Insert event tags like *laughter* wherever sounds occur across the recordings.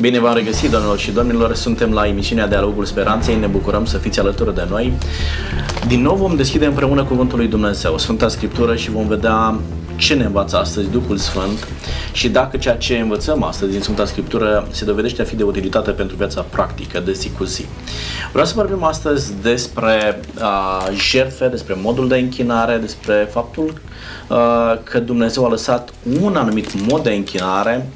Bine v-am regăsit, domnilor și domnilor. Suntem la emisiunea Dialogul Speranței. Ne bucurăm să fiți alături de noi. Din nou vom deschide împreună Cuvântul lui Dumnezeu, Sfânta Scriptură și vom vedea ce ne învață astăzi Duhul Sfânt și dacă ceea ce învățăm astăzi din Sfânta Scriptură se dovedește a fi de utilitate pentru viața practică de zi cu zi. Vreau să vorbim astăzi despre uh, jertfe, despre modul de închinare, despre faptul uh, că Dumnezeu a lăsat un anumit mod de închinare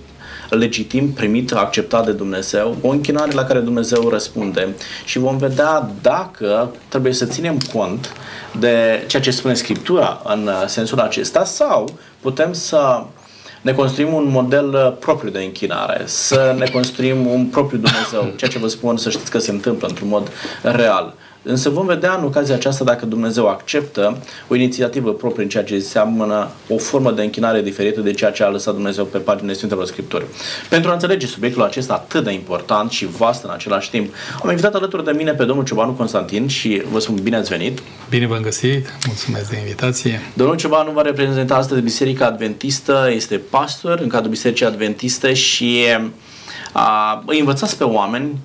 legitim, primit, acceptat de Dumnezeu, o închinare la care Dumnezeu răspunde și vom vedea dacă trebuie să ținem cont de ceea ce spune Scriptura în sensul acesta sau putem să ne construim un model propriu de închinare, să ne construim un propriu Dumnezeu. Ceea ce vă spun să știți că se întâmplă într-un mod real. Însă vom vedea în ocazia aceasta dacă Dumnezeu acceptă o inițiativă proprie în ceea ce înseamnă o formă de închinare diferită de ceea ce a lăsat Dumnezeu pe paginile Sfintelor Scripturi. Pentru a înțelege subiectul acesta atât de important și vast în același timp, am invitat alături de mine pe domnul Ciobanu Constantin și vă spun bine ați venit. Bine v-am găsit, mulțumesc de invitație. Domnul Ciobanu va reprezenta astăzi Biserica Adventistă, este pastor în cadrul Bisericii Adventiste și a, îi învățați pe oameni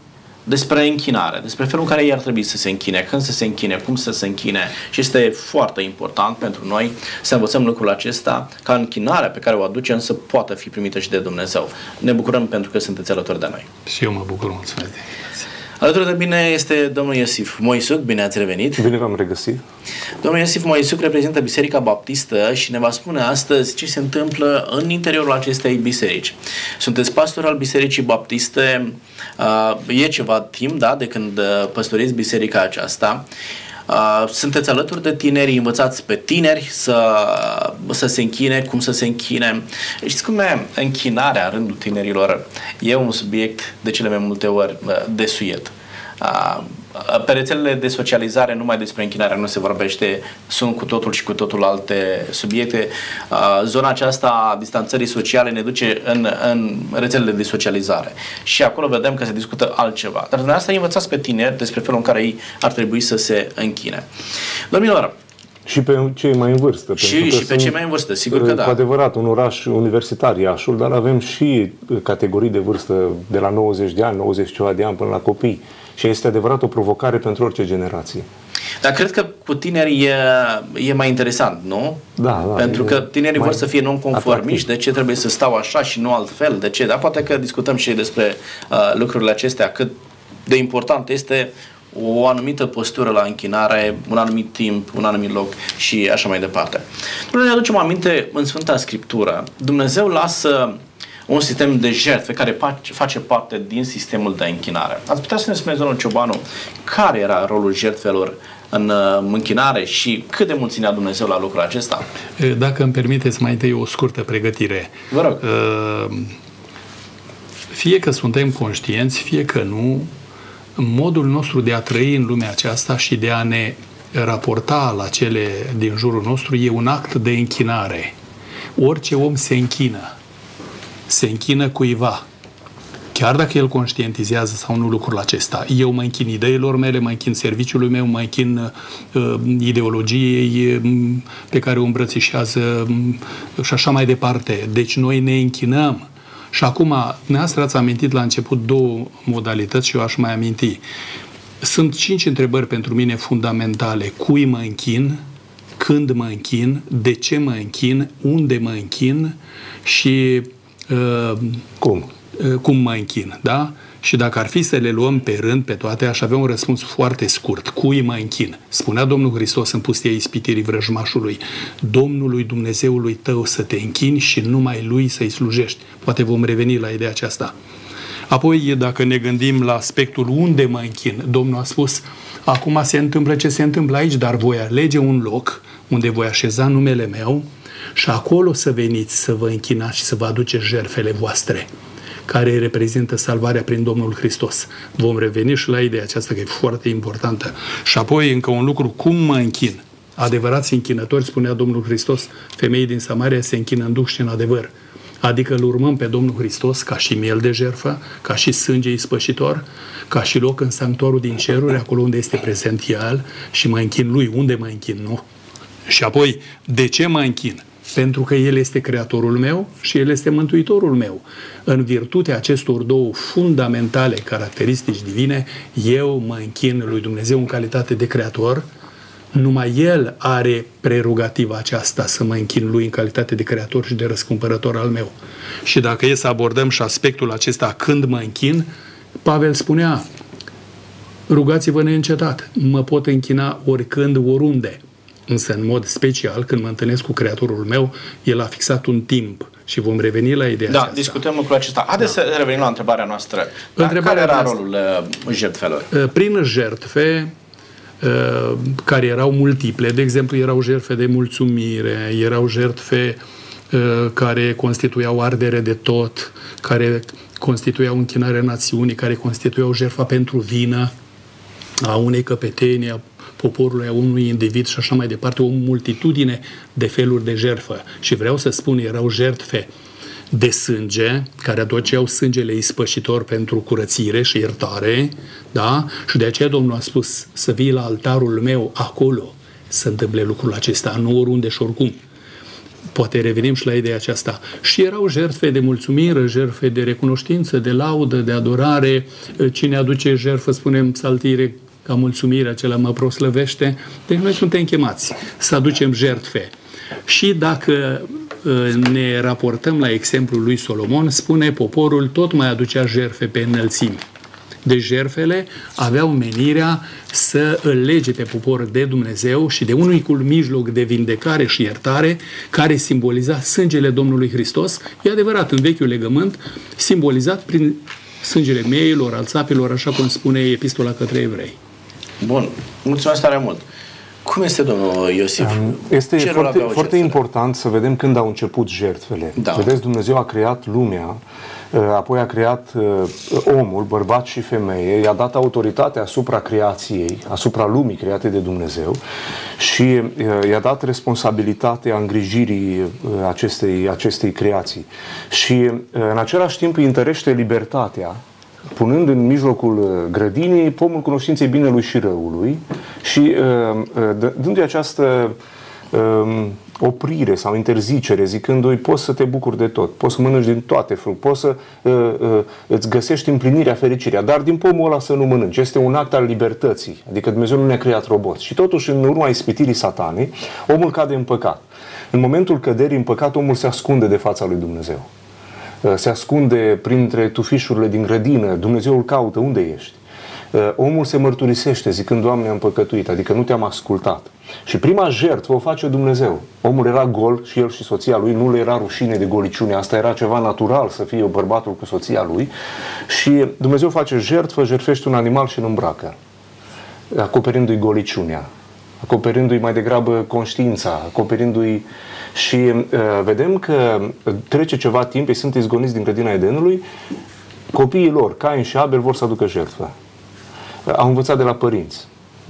despre închinare, despre felul în care ei ar trebui să se închine, când să se închine, cum să se închine și este foarte important pentru noi să învățăm lucrul acesta ca închinarea pe care o aducem să poată fi primită și de Dumnezeu. Ne bucurăm pentru că sunteți alături de noi. Și eu mă bucur, mulțumesc de Alături de mine este domnul Iosif Moisuc, bine ați revenit. Bine v-am regăsit. Domnul Iosif Moisuc reprezintă Biserica Baptistă și ne va spune astăzi ce se întâmplă în interiorul acestei biserici. Sunteți pastor al Bisericii Baptiste, e ceva timp, da, de când păstoriți biserica aceasta. Sunteți alături de tineri, învățați pe tineri să, să se închine, cum să se închine. Știți cum e închinarea în rândul tinerilor? E un subiect de cele mai multe ori desuiet. Pe rețelele de socializare numai despre închinarea nu se vorbește, sunt cu totul și cu totul alte subiecte. Zona aceasta a distanțării sociale ne duce în, în rețelele de socializare și acolo vedem că se discută altceva. Dar dumneavoastră învățați pe tineri despre felul în care ei ar trebui să se închine. Domnilor, și pe cei mai în vârstă. Și, și pe cei mai în vârstă, sigur că da. Cu adevărat, un oraș universitar, Iașul, dar avem și categorii de vârstă de la 90 de ani, 90 ceva de ani până la copii. Și este adevărat o provocare pentru orice generație. Dar cred că cu tineri e, e mai interesant, nu? Da, da. Pentru că tinerii vor să fie non-conformiști, de ce trebuie să stau așa și nu altfel, de ce? Dar poate că discutăm și despre uh, lucrurile acestea, cât de important este o anumită postură la închinare, un anumit timp, un anumit loc și așa mai departe. Noi ne aducem aminte în Sfânta Scriptură, Dumnezeu lasă un sistem de jertfe care face parte din sistemul de închinare. Ați putea să ne spuneți, domnul Ciobanu, care era rolul jertfelor în uh, închinare și cât de mult ținea Dumnezeu la lucrul acesta? Dacă îmi permiteți mai întâi o scurtă pregătire. Vă rog. Fie că suntem conștienți, fie că nu, modul nostru de a trăi în lumea aceasta și de a ne raporta la cele din jurul nostru e un act de închinare. Orice om se închină se închină cuiva, chiar dacă el conștientizează sau nu lucrul acesta. Eu mă închin ideilor mele, mă închin serviciului meu, mă închin uh, ideologiei uh, pe care o îmbrățișează uh, și așa mai departe. Deci noi ne închinăm. Și acum, dumneavoastră ați amintit la început două modalități și eu aș mai aminti. Sunt cinci întrebări pentru mine fundamentale. Cui mă închin? Când mă închin? De ce mă închin? Unde mă închin? Și cum? Uh, cum mă închin, da? Și dacă ar fi să le luăm pe rând, pe toate, aș avea un răspuns foarte scurt. Cui mă închin? Spunea Domnul Hristos în pustia ispitirii vrăjmașului, Domnului Dumnezeului tău să te închini și numai Lui să-i slujești. Poate vom reveni la ideea aceasta. Apoi, dacă ne gândim la aspectul unde mă închin, Domnul a spus, acum se întâmplă ce se întâmplă aici, dar voi alege un loc unde voi așeza numele meu, și acolo să veniți să vă închinați și să vă aduceți jertfele voastre care reprezintă salvarea prin Domnul Hristos. Vom reveni și la ideea aceasta că e foarte importantă. Și apoi încă un lucru, cum mă închin? Adevărați închinători, spunea Domnul Hristos, femeii din Samaria se închină în duh și în adevăr. Adică îl urmăm pe Domnul Hristos ca și miel de jertfă, ca și sânge ispășitor, ca și loc în sanctuarul din ceruri, acolo unde este prezent El și mă închin Lui. Unde mă închin, nu? Și apoi, de ce mă închin? Pentru că El este Creatorul meu și El este Mântuitorul meu. În virtutea acestor două fundamentale caracteristici divine, eu mă închin lui Dumnezeu în calitate de Creator, numai El are prerogativa aceasta să mă închin Lui în calitate de Creator și de răscumpărător al meu. Și dacă e să abordăm și aspectul acesta când mă închin, Pavel spunea, rugați-vă neîncetat, mă pot închina oricând, oriunde. Însă, în mod special, când mă întâlnesc cu Creatorul meu, El a fixat un timp și vom reveni la ideea da, aceasta. discutăm lucrul acesta. Haideți da. să revenim la întrebarea noastră. Întrebarea care era rolul uh, jertfelor? Uh, prin jertfe, uh, care erau multiple, de exemplu, erau jertfe de mulțumire, erau jertfe care constituiau ardere de tot, care constituiau închinarea națiunii, care constituiau jertfa pentru vină a unei căpetenii, a poporului, a unui individ și așa mai departe, o multitudine de feluri de jertfă. Și vreau să spun, erau jertfe de sânge, care aduceau sângele ispășitor pentru curățire și iertare, da? Și de aceea Domnul a spus să vii la altarul meu acolo să întâmple lucrul acesta, nu oriunde și oricum. Poate revenim și la ideea aceasta. Și erau jertfe de mulțumire, jertfe de recunoștință, de laudă, de adorare. Cine aduce jertfă, spunem, saltire ca mulțumire, acela mă proslăvește. Deci noi suntem chemați să aducem jertfe. Și dacă ă, ne raportăm la exemplul lui Solomon, spune poporul tot mai aducea jertfe pe înălțimi. Deci jerfele aveau menirea să îl lege pe popor de Dumnezeu și de unicul mijloc de vindecare și iertare care simboliza sângele Domnului Hristos. E adevărat, în vechiul legământ, simbolizat prin sângele meilor, al țapilor, așa cum spune epistola către evrei. Bun, mulțumesc tare mult. Cum este, domnul Iosif? Este Ce foarte, foarte important să vedem când au început jertfele. Da. Vedeți, Dumnezeu a creat lumea, uh, apoi a creat uh, omul, bărbat și femeie, i-a dat autoritate asupra creației, asupra lumii create de Dumnezeu și uh, i-a dat responsabilitatea îngrijirii acestei, acestei creații. Și în același timp îi întărește libertatea punând în mijlocul uh, grădinii pomul cunoștinței binelui și răului și uh, uh, dându-i această um, oprire sau interzicere, zicându-i poți să te bucuri de tot, poți să mănânci din toate fruct, poți să uh, uh, îți găsești împlinirea, fericirea, dar din pomul ăla să nu mănânci. Este un act al libertății, adică Dumnezeu nu ne-a creat roboți. Și totuși, în urma ispitirii satanei, omul cade în păcat. În momentul căderii în păcat, omul se ascunde de fața lui Dumnezeu. Uh, se ascunde printre tufișurile din grădină, Dumnezeu îl caută, unde ești? Uh, omul se mărturisește zicând, Doamne, am păcătuit, adică nu te-am ascultat. Și prima jertfă o face Dumnezeu. Omul era gol și el și soția lui, nu le era rușine de goliciune, asta era ceva natural să fie bărbatul cu soția lui. Și Dumnezeu face jertfă, jertfește un animal și îl îmbracă, acoperindu-i goliciunea, acoperindu-i mai degrabă conștiința, acoperindu-i și uh, vedem că trece ceva timp, ei sunt izgoniți din grădina Edenului, copiii lor, Cain și Abel, vor să aducă jertfă. Uh, au învățat de la părinți.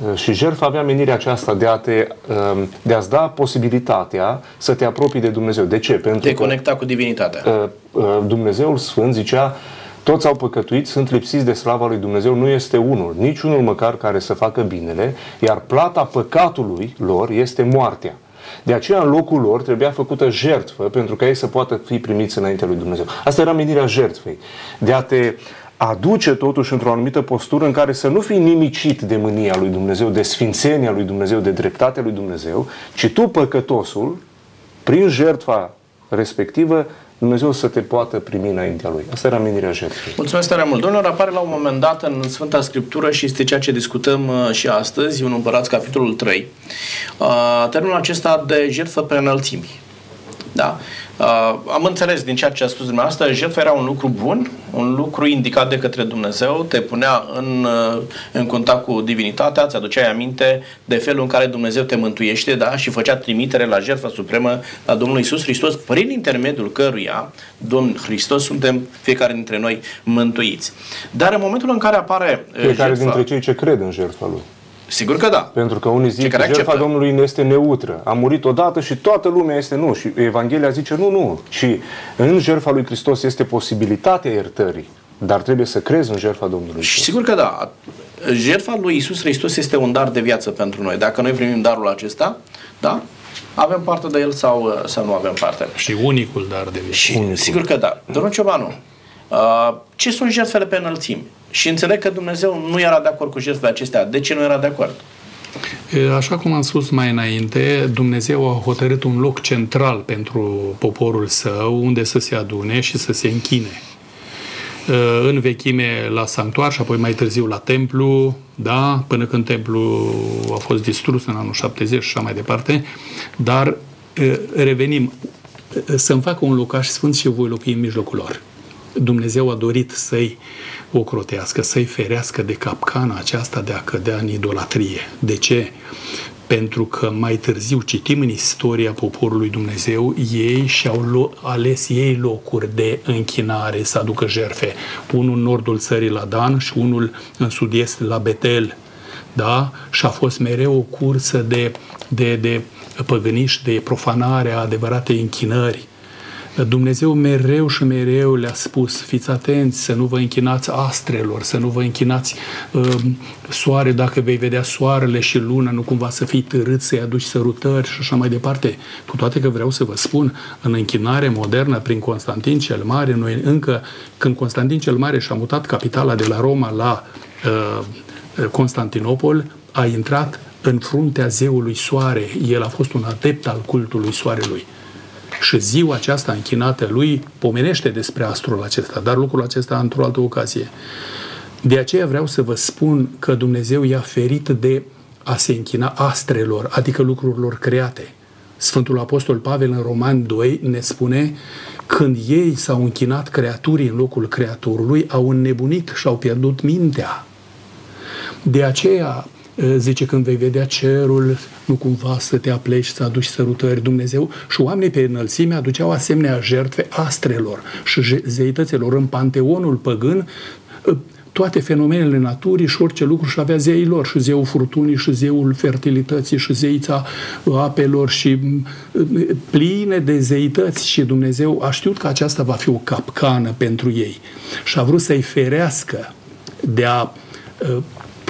Uh, și jertfa avea menirea aceasta de, a te, uh, de a-ți da posibilitatea să te apropii de Dumnezeu. De ce? Pentru te conecta cu divinitatea. Uh, uh, Dumnezeul Sfânt zicea toți au păcătuit, sunt lipsiți de slava lui Dumnezeu, nu este unul, nici unul măcar care să facă binele, iar plata păcatului lor este moartea. De aceea, în locul lor, trebuia făcută jertfă pentru ca ei să poată fi primiți înaintea lui Dumnezeu. Asta era menirea jertfei. De a te aduce totuși într-o anumită postură în care să nu fii nimicit de mânia lui Dumnezeu, de sfințenia lui Dumnezeu, de dreptatea lui Dumnezeu, ci tu, păcătosul, prin jertfa respectivă, Dumnezeu să te poată primi înaintea Lui. Asta era menirea jertfei. Mulțumesc tare mult. Domnul apare la un moment dat în Sfânta Scriptură și este ceea ce discutăm uh, și astăzi, în Împărați, capitolul 3. Uh, termenul acesta de jertfă pe înălțimi. Da? Uh, am înțeles din ceea ce a spus dumneavoastră, jertfa era un lucru bun, un lucru indicat de către Dumnezeu, te punea în, uh, în contact cu divinitatea, îți aduceai aminte de felul în care Dumnezeu te mântuiește da? și făcea trimitere la jertfa supremă a Domnului Isus Hristos, prin intermediul căruia Domnul Hristos suntem fiecare dintre noi mântuiți. Dar în momentul în care apare uh, Fiecare jertfa, dintre cei ce cred în jertfa Lui. Sigur că da. Pentru că unii zic că jertfa Domnului nu este neutră. A murit odată și toată lumea este nu. Și Evanghelia zice nu, nu. Și în jertfa lui Hristos este posibilitatea iertării. Dar trebuie să crezi în jertfa Domnului. Și sigur că da. Jertfa lui Isus Hristos este un dar de viață pentru noi. Dacă noi primim darul acesta, da? avem parte de el sau, sau nu avem parte. Și unicul dar de viață. Și, unicul. Sigur că da. Domnul Ciobanu, uh, ce sunt jertfele pe înălțimi? Și înțeleg că Dumnezeu nu era de acord cu jertfele acestea. De ce nu era de acord? Așa cum am spus mai înainte, Dumnezeu a hotărât un loc central pentru poporul său unde să se adune și să se închine. În vechime la sanctuar și apoi mai târziu la templu, da, până când templu a fost distrus în anul 70 și așa mai departe, dar revenim, să-mi facă un locaș sfânt și voi locui în mijlocul lor. Dumnezeu a dorit să-i ocrotească, să-i ferească de capcana aceasta de a cădea în idolatrie. De ce? Pentru că mai târziu citim în istoria poporului Dumnezeu, ei și-au ales ei locuri de închinare să aducă jerfe. Unul în nordul țării la Dan și unul în sud-est la Betel. Da? Și a fost mereu o cursă de, de, de păgâniști, de profanare a adevăratei închinări. Dumnezeu mereu și mereu le-a spus, fiți atenți să nu vă închinați astrelor, să nu vă închinați uh, soare dacă vei vedea soarele și luna, nu cumva să fii târât, să-i aduci sărutări și așa mai departe. Cu toate că vreau să vă spun, în închinare modernă prin Constantin cel Mare, noi încă când Constantin cel Mare și-a mutat capitala de la Roma la uh, Constantinopol, a intrat în fruntea zeului soare. El a fost un adept al cultului soarelui. Și ziua aceasta închinată lui pomenește despre astrul acesta, dar lucrul acesta într-o altă ocazie. De aceea vreau să vă spun că Dumnezeu i-a ferit de a se închina astrelor, adică lucrurilor create. Sfântul Apostol Pavel în Roman 2 ne spune când ei s-au închinat creaturii în locul creatorului, au înnebunit și au pierdut mintea. De aceea zice când vei vedea cerul, nu cumva să te apleci, să aduci sărutări Dumnezeu? Și oamenii pe înălțime aduceau asemenea jertfe astrelor și zeităților în panteonul păgân toate fenomenele naturii și orice lucru și avea zeii lor, și zeul furtunii, și zeul fertilității, și zeița apelor, și pline de zeități. Și Dumnezeu a știut că aceasta va fi o capcană pentru ei. Și a vrut să-i ferească de a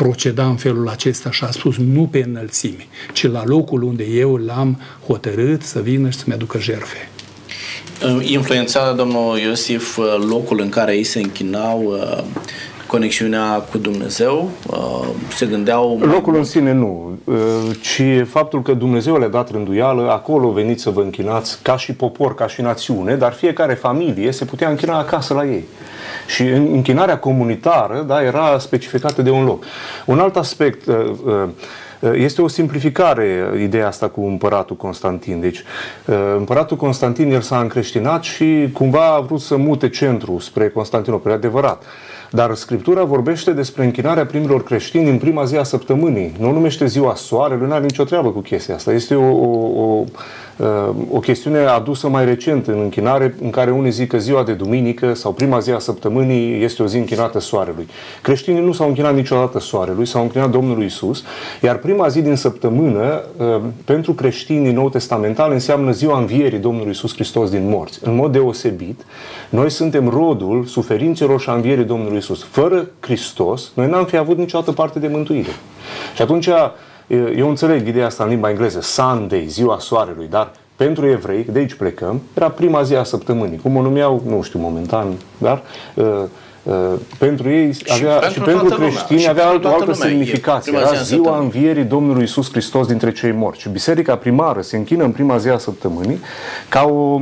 proceda în felul acesta și a spus nu pe înălțime, ci la locul unde eu l-am hotărât să vină și să-mi aducă jerfe. Influența domnul Iosif locul în care ei se închinau uh, conexiunea cu Dumnezeu, uh, se gândeau... Locul în sine nu, uh, ci faptul că Dumnezeu le-a dat rânduială, acolo veniți să vă închinați ca și popor, ca și națiune, dar fiecare familie se putea închina acasă la ei. Și închinarea comunitară da, era specificată de un loc. Un alt aspect uh, este o simplificare ideea asta cu împăratul Constantin. Deci, împăratul Constantin, el s-a încreștinat și cumva a vrut să mute centrul spre Constantinopol. E adevărat. Dar Scriptura vorbește despre închinarea primilor creștini în prima zi a săptămânii. Nu numește ziua soarelui, nu are nicio treabă cu chestia asta. Este o, o, o o chestiune adusă mai recent în închinare, în care unii zic că ziua de duminică sau prima zi a săptămânii este o zi închinată soarelui. Creștinii nu s-au închinat niciodată soarelui, s-au închinat Domnului Isus, iar prima zi din săptămână, ă, pentru creștinii nou testamental, înseamnă ziua învierii Domnului Isus Hristos din morți. În mod deosebit, noi suntem rodul suferințelor și a învierii Domnului Isus. Fără Hristos, noi n-am fi avut niciodată parte de mântuire. Și atunci, eu înțeleg ideea asta în limba engleză, Sunday, ziua soarelui, dar pentru evrei, de aici plecăm, era prima zi a săptămânii. Cum o numeau, nu știu momentan, dar uh, uh, pentru ei avea, și, și pentru, creștini avea altă, o altă semnificație. Era ziua învierii Domnului Isus Hristos dintre cei morți. Și biserica primară se închină în prima zi a săptămânii ca o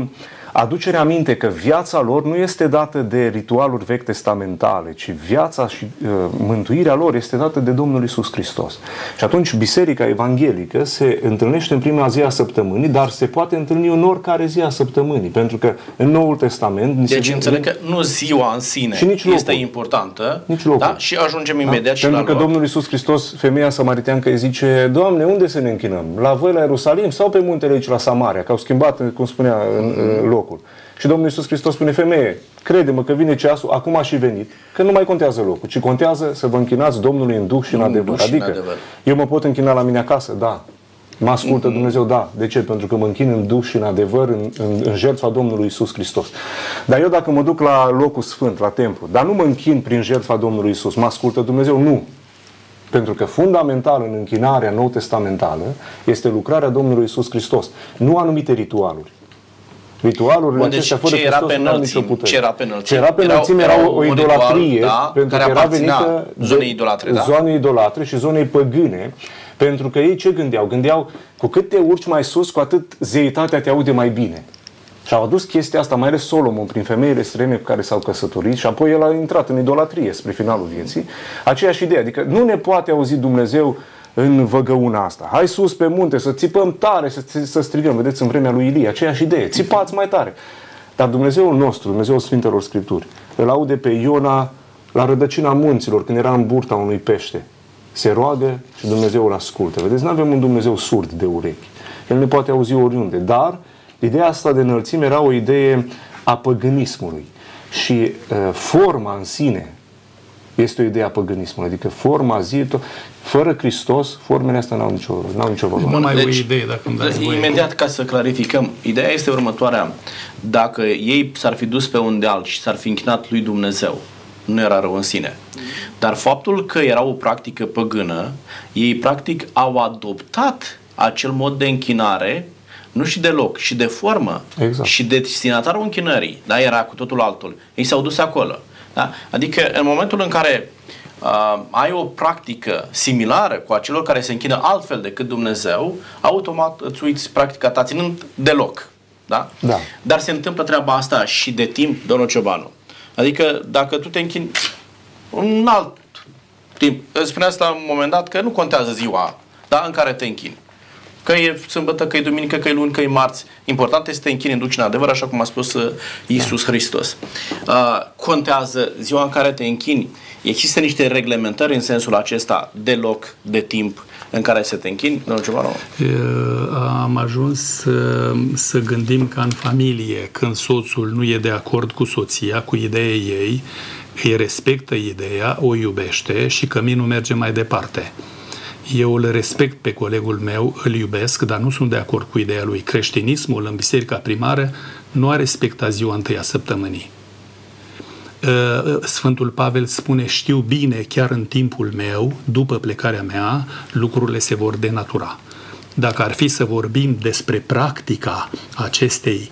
aducere aminte că viața lor nu este dată de ritualuri vechi testamentale, ci viața și uh, mântuirea lor este dată de Domnul Isus Hristos. Și atunci Biserica Evanghelică se întâlnește în prima zi a săptămânii, dar se poate întâlni în oricare zi a săptămânii, pentru că în Noul Testament... Deci înțeleg că nu ziua în sine și nici este locul. importantă nici locul. Da? și ajungem da? imediat da? și Pentru la că loc. Domnul Isus Hristos, femeia samariteancă, îi zice, Doamne, unde să ne închinăm? La voi la Ierusalim sau pe muntele aici la Samaria? Că au schimbat, cum spunea, în, în loc locul. Și Domnul Iisus Hristos spune, femeie, crede-mă că vine ceasul, acum a și venit, că nu mai contează locul, ci contează să vă închinați Domnului în Duh și în, în adevăr. Adică, în adevăr. eu mă pot închina la mine acasă, da. Mă ascultă mm-hmm. Dumnezeu, da. De ce? Pentru că mă închin în Duh și în adevăr, în, în, în jertfa Domnului Isus Hristos. Dar eu dacă mă duc la locul sfânt, la templu, dar nu mă închin prin jertfa Domnului Isus, mă ascultă Dumnezeu? Nu. Pentru că fundamental în închinarea nou testamentală este lucrarea Domnului Isus Hristos, nu anumite ritualuri. Ritualurile Bun, deci acestea fără ce era pe înălțim, ce era pe înălțim? Ce era pe înălțim era, era o, o idolatrie, ritual, da, pentru care că era venită zonei idolatre, da? zonei idolatre și zonei păgâne, pentru că ei ce gândeau? Gândeau cu cât te urci mai sus, cu atât zeitatea te aude mai bine. Și au adus chestia asta, mai ales Solomon, prin femeile străine cu care s-au căsătorit și apoi el a intrat în idolatrie spre finalul vieții. Aceeași idee, adică nu ne poate auzi Dumnezeu în văgăuna asta. Hai sus pe munte, să țipăm tare, să, să strigăm. Vedeți, în vremea lui Ilie, aceeași idee. Țipați mai tare. Dar Dumnezeul nostru, Dumnezeul Sfintelor Scripturi, îl aude pe Iona la rădăcina munților, când era în burta unui pește. Se roagă și Dumnezeu îl ascultă. Vedeți, nu avem un Dumnezeu surd de urechi. El ne poate auzi oriunde, dar ideea asta de înălțime era o idee a păgânismului. Și uh, forma în sine este o idee a păgânismului, adică forma, zi, fără Hristos, formele astea n-au nicio, n-au nicio valoare. Nu mai deci, o idee, dacă îmi dați voie. Imediat, ca să clarificăm, ideea este următoarea. Dacă ei s-ar fi dus pe un deal și s-ar fi închinat lui Dumnezeu, nu era rău în sine. Dar faptul că era o practică păgână, ei practic au adoptat acel mod de închinare nu și de loc, și de formă, exact. și de destinatarul închinării, da, era cu totul altul. Ei s-au dus acolo. Da? Adică în momentul în care uh, ai o practică similară cu a celor care se închină altfel decât Dumnezeu, automat îți uiți practica ta ținând deloc. Da? Da. Dar se întâmplă treaba asta și de timp, domnul Ciobanu. Adică dacă tu te închini un alt timp, îți spuneați la un moment dat că nu contează ziua da, în care te închini. Că e sâmbătă, că e duminică, că e luni, că e marți. Important este să te închini în duci în adevăr, așa cum a spus uh, Iisus Hristos. Uh, contează ziua în care te închini. Există niște reglementări în sensul acesta de loc, de timp în care să te închini, domnul Ciobanu? Am ajuns să, să gândim ca în familie, când soțul nu e de acord cu soția, cu ideea ei, îi respectă ideea, o iubește și căminul merge mai departe. Eu îl respect pe colegul meu, îl iubesc, dar nu sunt de acord cu ideea lui. Creștinismul în biserica primară nu a respectat ziua întâia săptămânii. Uh, Sfântul Pavel spune, știu bine, chiar în timpul meu, după plecarea mea, lucrurile se vor denatura. Dacă ar fi să vorbim despre practica acestei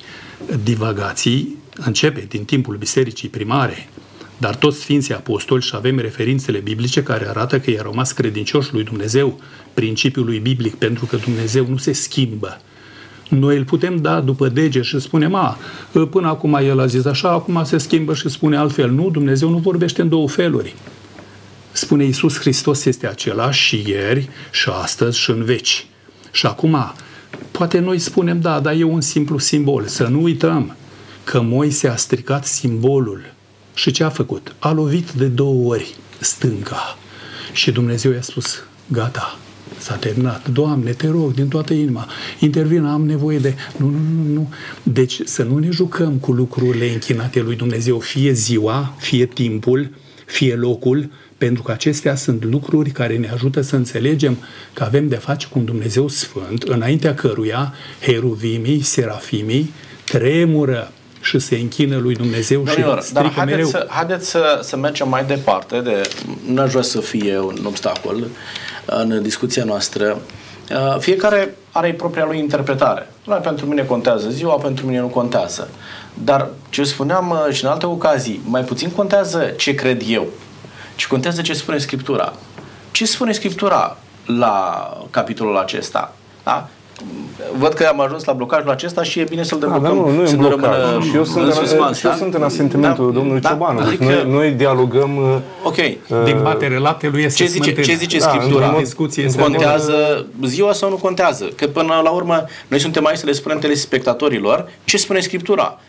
divagații, începe din timpul bisericii primare, dar toți Sfinții Apostoli și avem referințele biblice care arată că i-a rămas credincioși lui Dumnezeu, principiului biblic, pentru că Dumnezeu nu se schimbă. Noi îl putem da după dege și spunem, a, până acum el a zis așa, acum se schimbă și spune altfel. Nu, Dumnezeu nu vorbește în două feluri. Spune Iisus Hristos este același și ieri, și astăzi, și în veci. Și acum, poate noi spunem, da, dar e un simplu simbol. Să nu uităm că Moise a stricat simbolul și ce a făcut? A lovit de două ori stânga. Și Dumnezeu i-a spus, gata, s-a terminat. Doamne, te rog, din toată inima, intervin, am nevoie de... Nu, nu, nu, nu. Deci să nu ne jucăm cu lucrurile închinate lui Dumnezeu, fie ziua, fie timpul, fie locul, pentru că acestea sunt lucruri care ne ajută să înțelegem că avem de face cu un Dumnezeu Sfânt, înaintea căruia heruvimii, serafimii tremură și se închină lui Dumnezeu Domnilor, și dar haideți, mereu. Să, haideți să, să mergem mai departe, de, nu aș vrea să fie un obstacol în discuția noastră. Uh, fiecare are propria lui interpretare. La pentru mine contează ziua, pentru mine nu contează. Dar ce spuneam uh, și în alte ocazii, mai puțin contează ce cred eu, ci contează ce spune Scriptura. Ce spune Scriptura la capitolul acesta? Da? Văd că am ajuns la blocajul acesta și e bine să-l deblocăm. Da, nu, nu e blocaj. Rămână și eu sunt, în, suspans, și eu da? sunt în asentimentul da, domnului da, Ciobanu. Adică, noi, noi dialogăm... Uh, ok. Uh, Din batere laptelui este ce zice, ce zice da, Scriptura? Discuție contează ziua sau nu contează? Că până la urmă noi suntem aici să le spunem telespectatorilor ce spune Scriptura.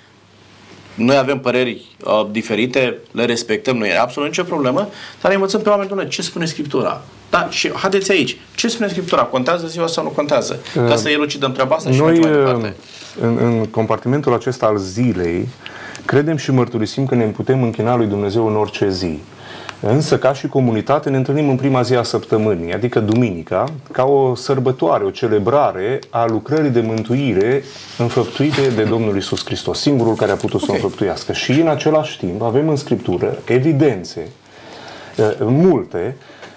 Noi avem păreri uh, diferite, le respectăm, nu e absolut nicio problemă, dar învățăm pe oameni, domnule, ce spune Scriptura? Da, și haideți aici. Ce spune Scriptura? Contează ziua sau nu contează? Ca să elucidăm treaba asta și Noi, mai departe. În, în compartimentul acesta al zilei, credem și mărturisim că ne putem închina lui Dumnezeu în orice zi. Însă, ca și comunitate, ne întâlnim în prima zi a săptămânii, adică duminica, ca o sărbătoare, o celebrare a lucrării de mântuire înfăptuite de Domnul Isus Hristos, singurul care a putut okay. să o înfăptuiască. Și în același timp avem în Scriptură evidențe multe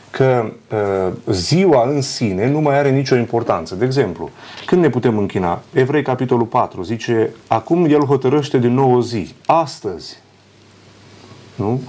că uh, ziua în sine nu mai are nicio importanță. De exemplu, când ne putem închina? Evrei, capitolul 4, zice, acum el hotărăște din nou o zi, astăzi. Nu?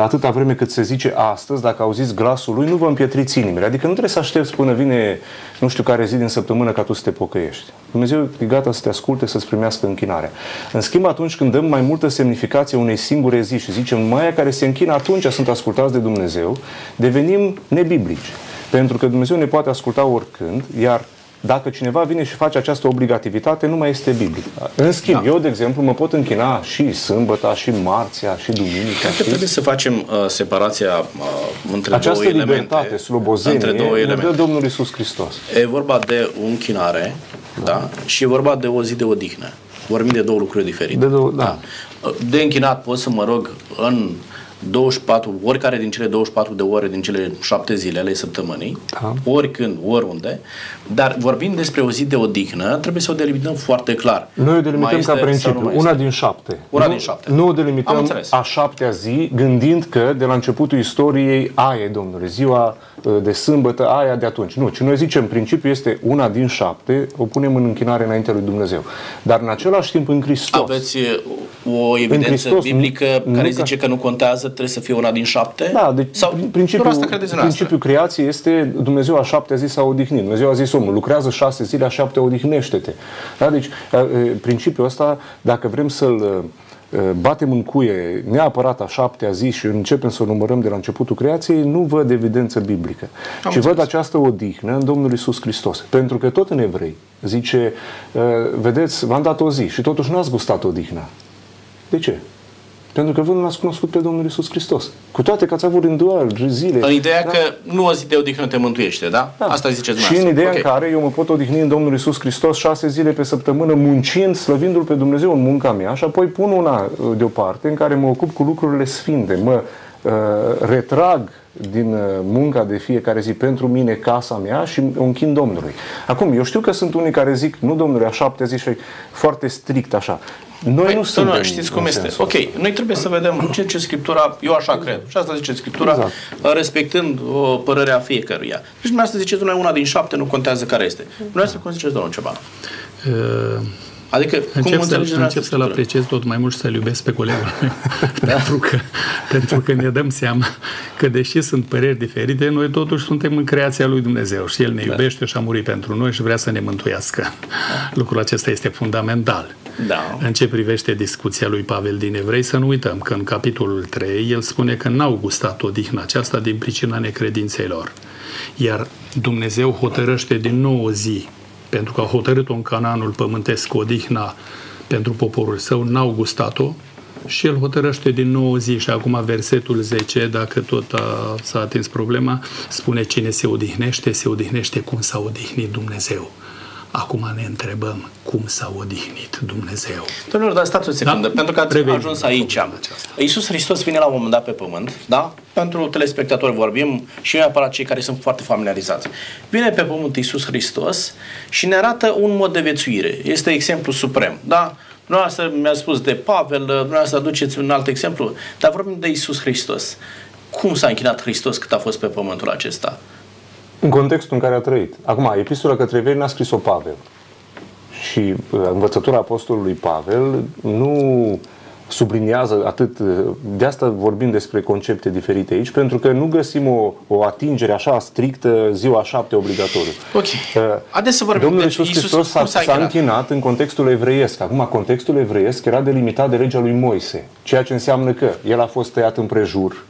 Atâta vreme cât se zice astăzi, dacă auziți glasul lui, nu vă împietriți inimile. Adică nu trebuie să aștepți până vine nu știu care zi din săptămână ca tu să te pocăiești. Dumnezeu e gata să te asculte, să-ți primească închinarea. În schimb, atunci când dăm mai multă semnificație unei singure zi și zicem mai care se închină atunci sunt ascultați de Dumnezeu, devenim nebiblici. Pentru că Dumnezeu ne poate asculta oricând, iar dacă cineva vine și face această obligativitate, nu mai este biblic. În schimb, da. eu, de exemplu, mă pot închina și sâmbăta, și marțea, și duminica. Cred că trebuie să facem uh, separația uh, între Această două libertate, elemente. slobozenie, între două elemente. dă Domnul Isus Hristos. E vorba de o închinare, da. da? Și e vorba de o zi de odihnă. Vorbim de două lucruri diferite. De, două, da. da. De închinat pot să mă rog în 24, oricare din cele 24 de ore din cele 7 zile ale săptămânii, da. oricând, oriunde, dar vorbind despre o zi de odihnă, trebuie să o delimităm foarte clar. Noi o delimităm ca principiu, una din șapte. Una nu, din șapte. Nu o delimităm a șaptea zi, gândind că de la începutul istoriei aia e, domnule, ziua uh, de sâmbătă, aia de atunci. Nu, ci noi zicem, principiul este una din șapte, o punem în închinare înaintea lui Dumnezeu. Dar în același timp în Hristos. Aveți uh, o evidență Hristos, biblică nu, care nu zice că nu contează trebuie să fie una din șapte? Da, deci Sau principiul, asta principiul creației este Dumnezeu a șaptea zi s-a odihnit. Dumnezeu a zis omul, lucrează șase zile, a șaptea odihnește-te. Da? Deci principiul ăsta, dacă vrem să-l batem în cuie neapărat a șaptea zi și începem să o numărăm de la începutul creației, nu văd evidență biblică. Am ci văd această odihnă în Domnul Isus Hristos. Pentru că tot în evrei zice, vedeți, v-am dat o zi și totuși nu ați gustat odihna. De ce? Pentru că voi nu l-ați cunoscut pe Domnul Isus Hristos. Cu toate că ați avut rânduiali, zile. În ideea da? că nu o zi de odihnă te mântuiește, da? da. Asta ziceți Și în ideea okay. în care eu mă pot odihni în Domnul Isus Hristos șase zile pe săptămână, muncind, slăvindu-L pe Dumnezeu în munca mea și apoi pun una uh, deoparte în care mă ocup cu lucrurile sfinte, mă uh, retrag din uh, munca de fiecare zi pentru mine, casa mea și o închin Domnului. Acum, eu știu că sunt unii care zic, nu Domnule, a șapte zi și foarte strict așa. Noi păi, nu suntem nu, știți cum este. Ok, noi trebuie să vedem ce zice Scriptura, eu așa cred, și asta zice Scriptura, exact. respectând o părerea fiecăruia. Deci dumneavoastră ziceți una din șapte, nu contează care este. Dumneavoastră cum ziceți, domnul ceva? Uh, Adică, încep, cum să, încep să-l apreciez tot mai mult și să-l iubesc pe colegul meu. *laughs* da. pentru, că, pentru că ne dăm seama că, deși sunt păreri diferite, noi totuși suntem în creația lui Dumnezeu și El ne da. iubește și a murit pentru noi și vrea să ne mântuiască. Da. Lucrul acesta este fundamental. Da. În ce privește discuția lui Pavel din Evrei, să nu uităm că în capitolul 3 el spune că n-au gustat odihna aceasta din pricina necredinței lor. Iar Dumnezeu hotărăște din nou o zi pentru că au hotărât-o în Canaanul pământesc odihna pentru poporul său, n-au gustat-o și el hotărăște din nou zi și acum versetul 10, dacă tot a, s-a atins problema, spune cine se odihnește, se odihnește cum s-a odihnit Dumnezeu. Acum ne întrebăm cum s-a odihnit Dumnezeu. Domnilor, dar stați o secundă, da? pentru că ați Revenim ajuns aici. Iisus Hristos vine la un moment dat pe pământ, da? Pentru telespectatori vorbim și neapărat cei care sunt foarte familiarizați. Vine pe pământ Iisus Hristos și ne arată un mod de viețuire. Este exemplu suprem, da? Dumneavoastră mi-a spus de Pavel, dumneavoastră aduceți un alt exemplu, dar vorbim de Iisus Hristos. Cum s-a închinat Hristos cât a fost pe pământul acesta? În contextul în care a trăit. Acum, epistola către evrei n-a scris-o Pavel. Și uh, învățătura apostolului Pavel nu subliniază atât, uh, de asta vorbim despre concepte diferite aici, pentru că nu găsim o, o atingere așa strictă ziua șapte obligatoriu. Ok. Uh, să vorbim. Domnul deci, Iisus Hristos s-a, s-a închinat în contextul evreiesc. Acum, contextul evreiesc era delimitat de legea lui Moise, ceea ce înseamnă că el a fost tăiat împrejur,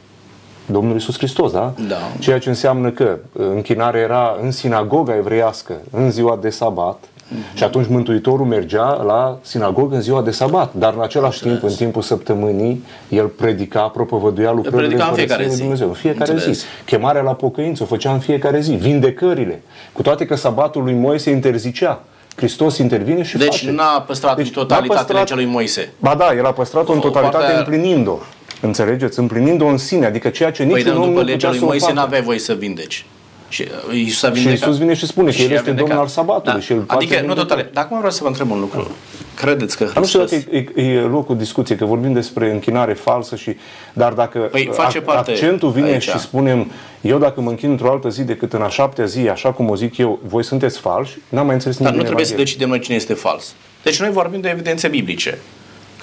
Domnul Isus Hristos, da? Da. Ceea ce înseamnă că uh, închinarea era în sinagoga evreiască, în ziua de sabat, Mm-hmm. Și atunci Mântuitorul mergea la sinagogă în ziua de sabat, dar în același Înțeles. timp, în timpul săptămânii, el predica, propovăduia lucrările predica în fiecare zi. Dumnezeu. În fiecare Înțeles. zi. Chemarea la pocăință o făcea în fiecare zi. Vindecările. Cu toate că sabatul lui Moise interzicea. Hristos intervine și deci face. n-a păstrat deci, în totalitate păstrat, legea lui Moise. Ba da, el a păstrat-o în totalitate partea... împlinind-o. Înțelegeți? Împlinind-o în sine, adică ceea ce păi, niciun om nu legea lui Moise n-aveai voie să vindeci. Și uh, Iisus a vindecat. Și Iisus vine și spune că El este Domnul al sabatului. Da. Și el adică, nu totale. Dar acum vreau să vă întreb un lucru. Credeți că Hristos... Nu știu dacă e, e locul discuției, că vorbim despre închinare falsă și... Dar dacă păi, face parte accentul vine aici. și spunem eu dacă mă închin într-o altă zi decât în a șaptea zi, așa cum o zic eu, voi sunteți falși, n-am mai înțeles Dar nu trebuie să decidem noi cine este fals. Deci noi vorbim de evidențe biblice.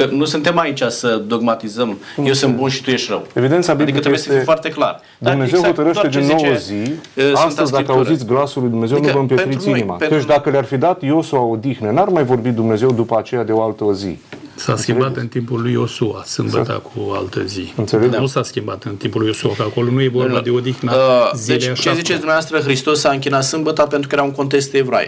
Că nu suntem aici să dogmatizăm, nu eu sunt bun și tu ești rău. Evidența adică trebuie să fie foarte clar. Dumnezeu exact, hotărăște de nouă zi, astăzi dacă auziți glasul lui Dumnezeu, adică nu vă împietriți inima. Deci dacă le-ar fi dat Iosua o odihnă, n-ar mai vorbi Dumnezeu după aceea de o altă zi. S-a schimbat în timpul lui Iosua, sâmbătă cu altă zi. Înțeleg? Nu s-a schimbat în timpul lui Iosua, că acolo nu e vorba da. de odihnă uh, Deci, ce ziceți dumneavoastră, Hristos s-a închinat sâmbătă pentru că era un context evrai,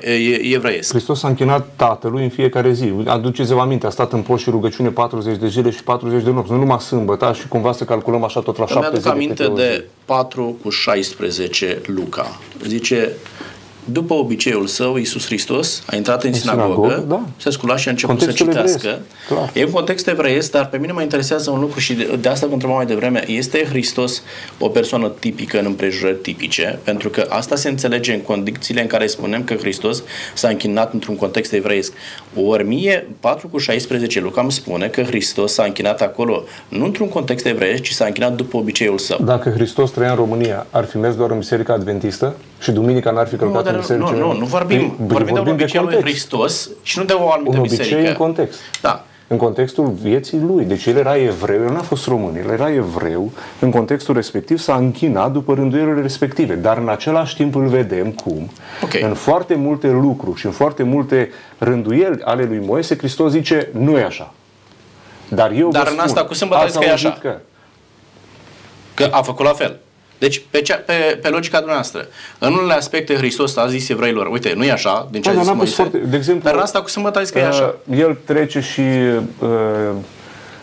evreiesc. Hristos s-a închinat Tatălui în fiecare zi. Aduceți-vă aminte, a stat în post și rugăciune 40 de zile și 40 de nopți. Nu numai sâmbătă și cumva să calculăm așa tot la 7 zile. Mi-aduc aminte de 4 cu 16 Luca. Zice, după obiceiul său, Iisus Hristos a intrat în, în sinagogă, sinagogă da. se scula și a început Contextul să citească. Evreiesc, e un context evreiesc, dar pe mine mă interesează un lucru și de, de asta vă întrebam mai devreme. Este Hristos o persoană tipică în împrejurări tipice? Pentru că asta se înțelege în condițiile în care spunem că Hristos s-a închinat într-un context evreiesc. Ori mie, 4 cu 16, Luca îmi spune că Hristos s-a închinat acolo, nu într-un context evreiesc, ci s-a închinat după obiceiul său. Dacă Hristos trăia în România, ar fi mers doar în Biserica Adventistă? Și duminica n-ar fi călcat în biserică? Nu, nu, nu vorbim. Păi, vorbim, vorbim de un obicei lui Hristos și nu de o anumită un biserică. obicei în context. Da. În contextul vieții lui. Deci el era evreu, el n-a fost român, el era evreu, în contextul respectiv s-a închinat după rânduielile respective. Dar în același timp îl vedem cum, okay. în foarte multe lucruri și în foarte multe rânduieli ale lui Moise, Hristos zice, nu e așa. Dar eu Dar vă în spun, asta cu sâmbătă că e așa. Că... că a făcut la fel. Deci, pe, cea, pe, pe logica dumneavoastră, în unele aspecte Hristos a zis evreilor, uite, nu e așa, din ce a zis Moise, foarte, de exemplu, dar asta cu sâmbătă a zis că uh, e așa. El trece și uh,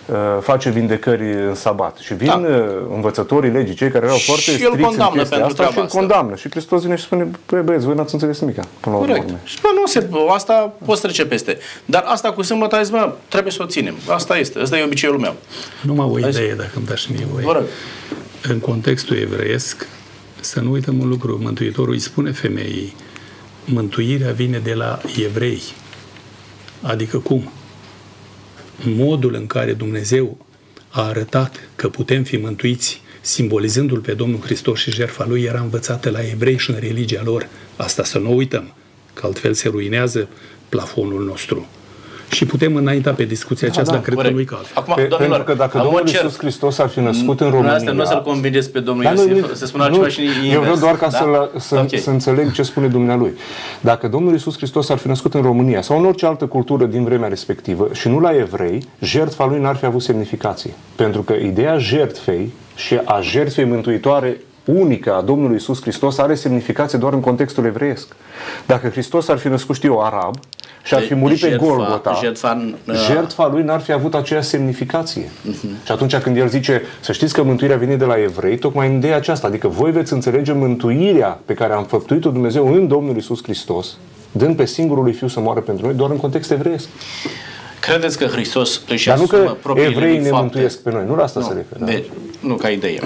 uh, face vindecări în sabat. Și vin da. Uh, învățătorii legii, cei care erau și foarte stricți în chestia asta și îl condamnă. Și Hristos vine și spune, băi băieți, voi n-ați înțeles nimic până la Corect. Și bă, nu se, asta poți trece peste. Dar asta cu sâmbătă a zis, bă, trebuie să o ținem. Asta este, ăsta e obiceiul meu. Numai o idee, dacă îmi dați mie voie. Vă rog în contextul evreiesc, să nu uităm un lucru. Mântuitorul îi spune femeii, mântuirea vine de la evrei. Adică cum? Modul în care Dumnezeu a arătat că putem fi mântuiți simbolizându-L pe Domnul Hristos și jertfa Lui, era învățată la evrei și în religia lor. Asta să nu uităm, că altfel se ruinează plafonul nostru și putem înainta pe discuția da, aceasta, da, cred corect. că nu-i cazul. Acum, pe, pentru că dacă Domnul Iisus Hristos ar fi născut în România... Asta nu să-L convingeți pe Domnul Iisus, să spună altceva și Eu vreau doar ca da? să, să, okay. să înțeleg ce spune Dumnealui. Dacă Domnul Iisus Hristos ar fi născut în România sau în orice altă cultură din vremea respectivă și nu la evrei, jertfa lui n-ar fi avut semnificație. Pentru că ideea jertfei și a jertfei mântuitoare unică a Domnului Isus Hristos are semnificație doar în contextul evreiesc. Dacă Hristos ar fi născut, știu eu, arab și ar fi murit jertfa, pe Golgota, jertfa, uh... jertfa lui n-ar fi avut aceeași semnificație. Uh-huh. Și atunci când el zice, să știți că mântuirea vine de la evrei, tocmai în ideea aceasta, adică voi veți înțelege mântuirea pe care am făptuit-o Dumnezeu în Domnul Isus Hristos, dând pe singurul lui Fiu să moară pentru noi, doar în context evreiesc. Credeți că Hristos își Dar nu că evreii ne fapte? mântuiesc pe noi, nu la asta nu, se referă. De, nu ca idee.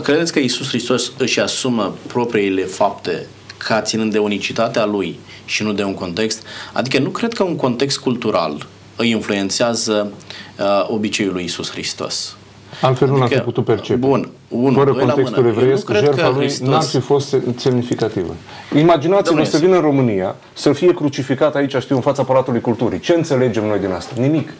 Credeți că Isus Hristos își asumă propriile fapte ca ținând de unicitatea lui și nu de un context? Adică nu cred că un context cultural îi influențează uh, obiceiul lui Isus Hristos. Altfel adică, nu l-am fi putut percepe. Bun, un, Fără contextul evreiesc, jertfa lui Hristos... n-ar fi fost semnificativă. Imaginați-vă să vină în România, să fie crucificat aici, știu, în fața Palatului Culturii. Ce înțelegem noi din asta? Nimic.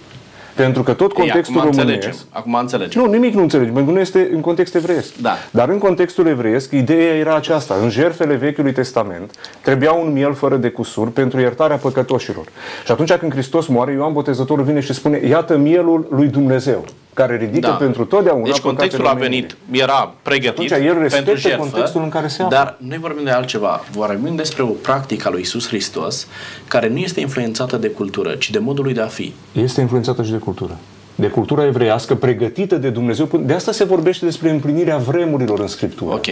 Pentru că tot contextul Ei, acum românesc... Înțelegem. Acum înțelegem. Nu, nimic nu înțelegem, pentru că nu este în context evreiesc. Da. Dar în contextul evreiesc, ideea era aceasta. În jertfele Vechiului Testament trebuia un miel fără de cusur pentru iertarea păcătoșilor. Și atunci când Hristos moare, Ioan Botezătorul vine și spune, iată mielul lui Dumnezeu care ridică da. pentru totdeauna Deci contextul a venit, era pregătit Atunci, el pentru jertfă, contextul în care se află. Dar noi vorbim de altceva. Vorbim despre o practică a lui Isus Hristos care nu este influențată de cultură, ci de modul lui de a fi. Este influențată și de cultură de cultura evreiască pregătită de Dumnezeu. De asta se vorbește despre împlinirea vremurilor în Scriptură. Ok.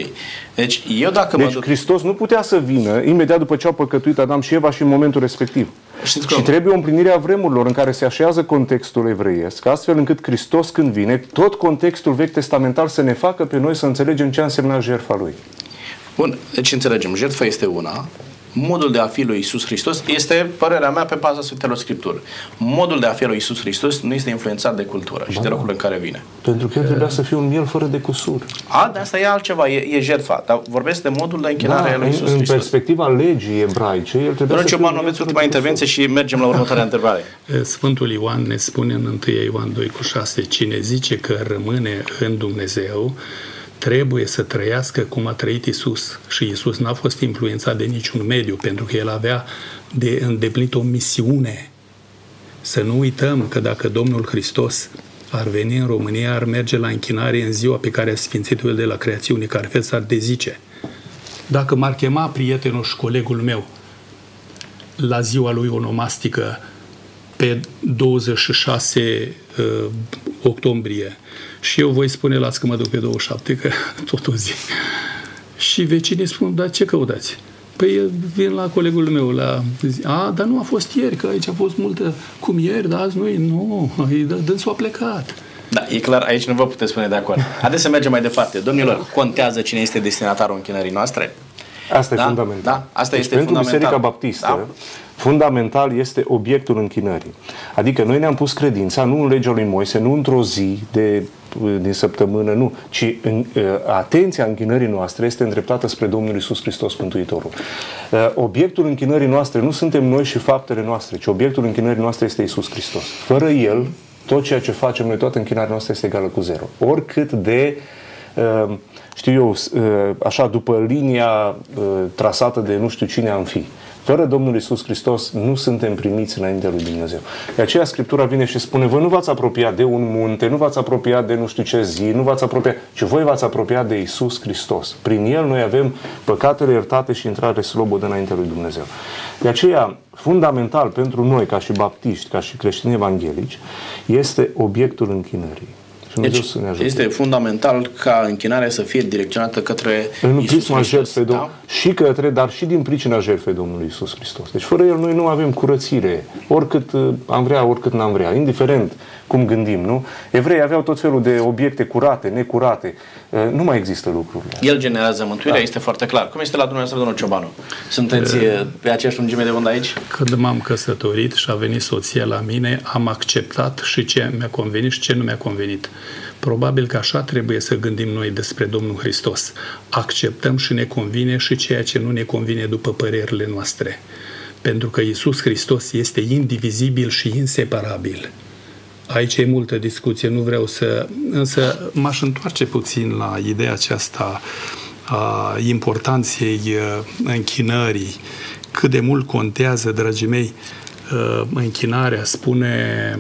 Deci eu dacă deci, mă duc... Hristos nu putea să vină imediat după ce au păcătuit Adam și Eva și în momentul respectiv. Știți și trebuie o împlinire a vremurilor în care se așează contextul evreiesc, astfel încât Hristos când vine, tot contextul vechi testamental să ne facă pe noi să înțelegem ce a însemnat jertfa Lui. Bun, deci înțelegem, jertfa este una, modul de a fi lui Isus Hristos este, părerea mea, pe baza Sfintelor Scripturi. Modul de a fi lui Isus Hristos nu este influențat de cultură ba, și de locul în care vine. Pentru că el trebuia să fie un miel fără de cusur. A, de asta e altceva, e, e jertfa. Dar vorbesc de modul de închinare da, a lui Isus în, Hristos. În perspectiva legii ebraice, el trebuia să fie un aveți ultima intervenție și mergem la următoarea întrebare. *laughs* Sfântul Ioan ne spune în 1 Ioan 2 cu 6, cine zice că rămâne în Dumnezeu, trebuie să trăiască cum a trăit Isus. Și Isus n-a fost influențat de niciun mediu, pentru că el avea de îndeplinit o misiune. Să nu uităm că dacă Domnul Hristos ar veni în România, ar merge la închinare în ziua pe care a sfințit el de la creațiune, care fel s-ar dezice. Dacă m-ar chema prietenul și colegul meu la ziua lui onomastică pe 26 uh, octombrie și eu voi spune, las că mă duc pe 27, că *laughs* tot o zi. Și vecinii spun, dar ce căutați? Păi vin la colegul meu, la zi, a, dar nu a fost ieri, că aici a fost multă, cum ieri, dar azi nu e, nu, dânsul a plecat. Da, e clar, aici nu vă puteți spune de acord. *laughs* Haideți să mergem mai departe. Domnilor, contează cine este destinatarul închinării noastre? Asta da? e fundamental. Da, asta deci este pentru fundamental. Biserica Baptistă, da? Fundamental este obiectul închinării. Adică noi ne-am pus credința nu în legea lui Moise, nu într-o zi de, din săptămână, nu, ci în, uh, atenția închinării noastre este îndreptată spre Domnul Isus Hristos Mântuitorul. Uh, obiectul închinării noastre nu suntem noi și faptele noastre, ci obiectul închinării noastre este Isus Hristos. Fără El, tot ceea ce facem noi, toată închinarea noastră este egală cu zero. Oricât de uh, știu eu, așa după linia trasată de nu știu cine am fi. Fără Domnul Isus Hristos nu suntem primiți înainte lui Dumnezeu. De aceea Scriptura vine și spune, voi nu v-ați apropiat de un munte, nu v-ați apropiat de nu știu ce zi, nu v-ați apropiat, ci voi v-ați apropiat de Isus Hristos. Prin El noi avem păcatele iertate și intrare slobodă înainte lui Dumnezeu. De aceea, fundamental pentru noi, ca și baptiști, ca și creștini evanghelici, este obiectul închinării. Deci este fundamental ca închinarea să fie direcționată către în Iisus prisma jertfei da? și către, dar și din pricina jertfei Domnului Isus Hristos. Deci fără El noi nu avem curățire, oricât uh, am vrea, oricât n-am vrea, indiferent cum gândim, nu? Evreii aveau tot felul de obiecte curate, necurate. Uh, nu mai există lucrurile. El generează mântuirea, da. este foarte clar. Cum este la dumneavoastră, domnul Ciobanu? Sunteți e... Uh, pe aceeași lungime de undă aici? Când m-am căsătorit și a venit soția la mine, am acceptat și ce mi-a convenit și ce nu mi-a convenit. Probabil că așa trebuie să gândim noi despre Domnul Hristos. Acceptăm și ne convine și ceea ce nu ne convine după părerile noastre. Pentru că Isus Hristos este indivizibil și inseparabil. Aici e multă discuție, nu vreau să... Însă m-aș întoarce puțin la ideea aceasta a importanței uh, închinării. Cât de mult contează, dragii mei, uh, închinarea, spune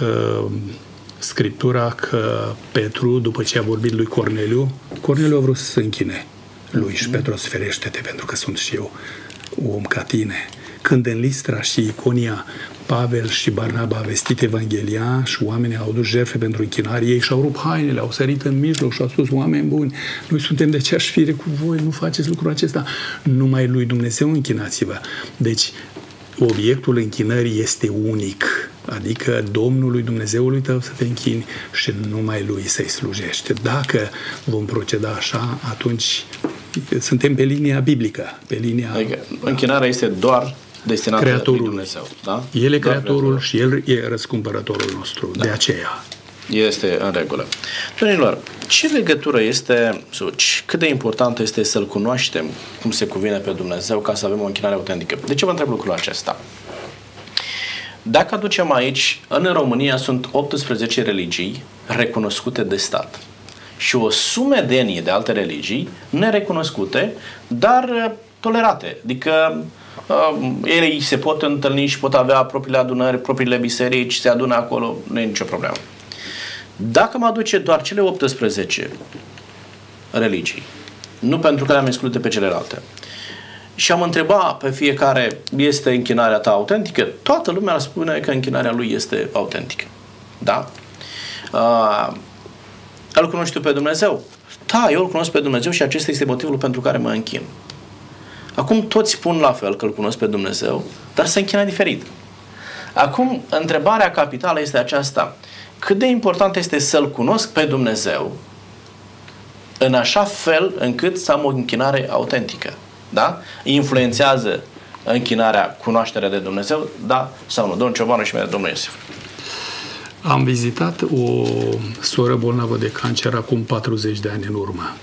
uh, Scriptura că Petru, după ce a vorbit lui Corneliu, Corneliu a vrut să se închine lui și Petru să ferește-te pentru că sunt și eu om ca tine. Când în Listra și Iconia Pavel și Barnaba a vestit Evanghelia și oamenii au dus jertfe pentru închinare, ei și-au rupt hainele, au sărit în mijloc și au spus, oameni buni, noi suntem de aceeași fire cu voi, nu faceți lucrul acesta, numai lui Dumnezeu închinați-vă. Deci, obiectul închinării este unic, adică Domnului Dumnezeului tău să te închini și numai Lui să-i slujești. Dacă vom proceda așa, atunci suntem pe linia biblică, pe linia... Adică închinarea este doar destinată creatorul. lui Dumnezeu. Da? El e creatorul și El e răscumpărătorul nostru. Da. De aceea. Este în regulă. Domnilor, ce legătură este, cât de important este să-L cunoaștem cum se cuvine pe Dumnezeu ca să avem o închinare autentică? De ce vă întreb lucrul acesta? Dacă aducem aici, în România sunt 18 religii recunoscute de stat și o sumedenie de alte religii nerecunoscute, dar uh, tolerate. Adică uh, ei se pot întâlni și pot avea propriile adunări, propriile biserici, se adună acolo, nu e nicio problemă. Dacă mă aduce doar cele 18 religii, nu pentru că le-am exclute pe celelalte, și am întrebat pe fiecare, este închinarea ta autentică? Toată lumea ar spune că închinarea lui este autentică. Da? Uh, îl cunoști pe Dumnezeu? Da, eu îl cunosc pe Dumnezeu și acesta este motivul pentru care mă închin. Acum toți spun la fel că îl cunosc pe Dumnezeu, dar se închină diferit. Acum, întrebarea capitală este aceasta. Cât de important este să-L cunosc pe Dumnezeu în așa fel încât să am o închinare autentică. Da? Influențează închinarea, cunoașterea de Dumnezeu, da sau nu? Domnul Ciobanu și mine, domnul Iosif. Am vizitat o soră bolnavă de cancer acum 40 de ani în urmă.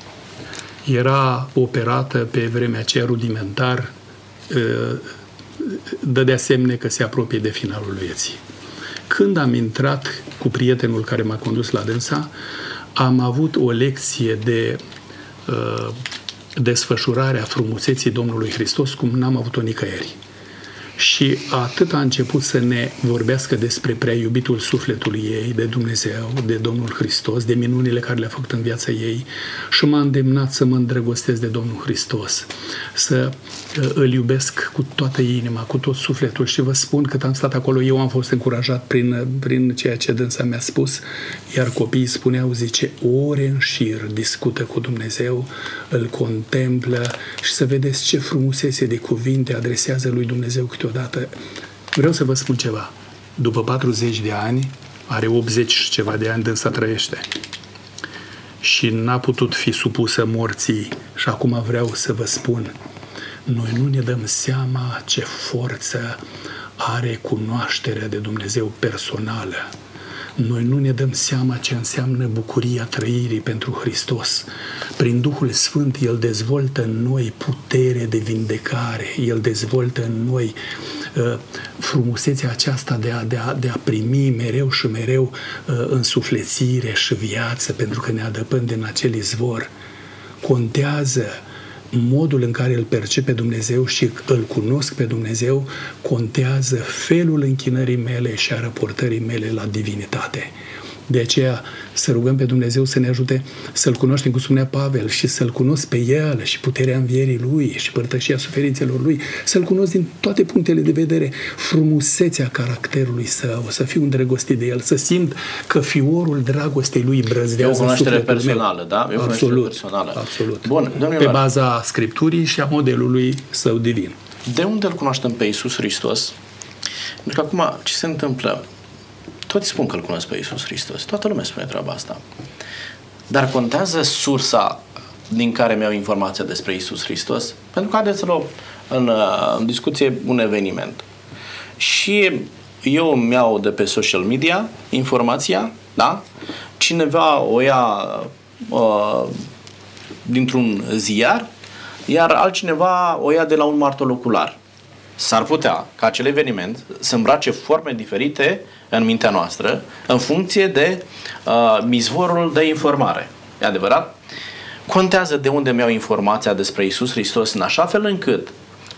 Era operată pe vremea aceea rudimentar, dădea semne că se apropie de finalul vieții. Când am intrat cu prietenul care m-a condus la dânsa, am avut o lecție de uh, desfășurare a frumuseții Domnului Hristos cum n-am avut-o nicăieri. Și atât a început să ne vorbească despre prea iubitul sufletului ei, de Dumnezeu, de Domnul Hristos, de minunile care le-a făcut în viața ei. Și m-a îndemnat să mă îndrăgostesc de Domnul Hristos, să uh, îl iubesc cu toată inima, cu tot sufletul și vă spun că am stat acolo, eu am fost încurajat prin, prin ceea ce dânsa mi-a spus, iar copiii spuneau, zice, ore în șir discută cu Dumnezeu, îl contemplă și să vedeți ce frumusețe de cuvinte adresează lui Dumnezeu câte câteodată. Vreau să vă spun ceva. După 40 de ani, are 80 și ceva de ani, dânsa trăiește. Și n-a putut fi supusă morții. Și acum vreau să vă spun, noi nu ne dăm seama ce forță are cunoașterea de Dumnezeu personală. Noi nu ne dăm seama ce înseamnă bucuria trăirii pentru Hristos. Prin Duhul Sfânt El dezvoltă în noi putere de vindecare, El dezvoltă în noi uh, frumusețea aceasta de a, de, a, de a primi mereu și mereu uh, însuflețire și viață, pentru că ne adăpăm din acel izvor. Contează modul în care îl percepe Dumnezeu și îl cunosc pe Dumnezeu contează felul închinării mele și a raportării mele la divinitate. De aceea să rugăm pe Dumnezeu să ne ajute să-L cunoaștem, cum spunea Pavel, și să-L cunosc pe El și puterea învierii Lui și părtășia suferințelor Lui, să-L cunosc din toate punctele de vedere, frumusețea caracterului său, să fiu îndrăgostit de El, să simt că fiorul dragostei Lui brăzdează E o cunoaștere personală, meu. da? E o absolut, personală. Absolut. Bun, domnule Pe baza Scripturii și a modelului său divin. De unde îl cunoaștem pe Isus Hristos? Pentru că acum ce se întâmplă? Toți spun că îl cunosc pe Iisus Hristos. Toată lumea spune treaba asta. Dar contează sursa din care mi-au informația despre Isus Hristos? Pentru că haideți să luăm în, în discuție un eveniment. Și eu îmi iau de pe social media informația, da? Cineva o ia uh, dintr-un ziar, iar altcineva o ia de la un martor ocular. S-ar putea ca acel eveniment să îmbrace forme diferite în mintea noastră în funcție de uh, mizvorul de informare. E adevărat? Contează de unde mi-au informația despre Isus Hristos în așa fel încât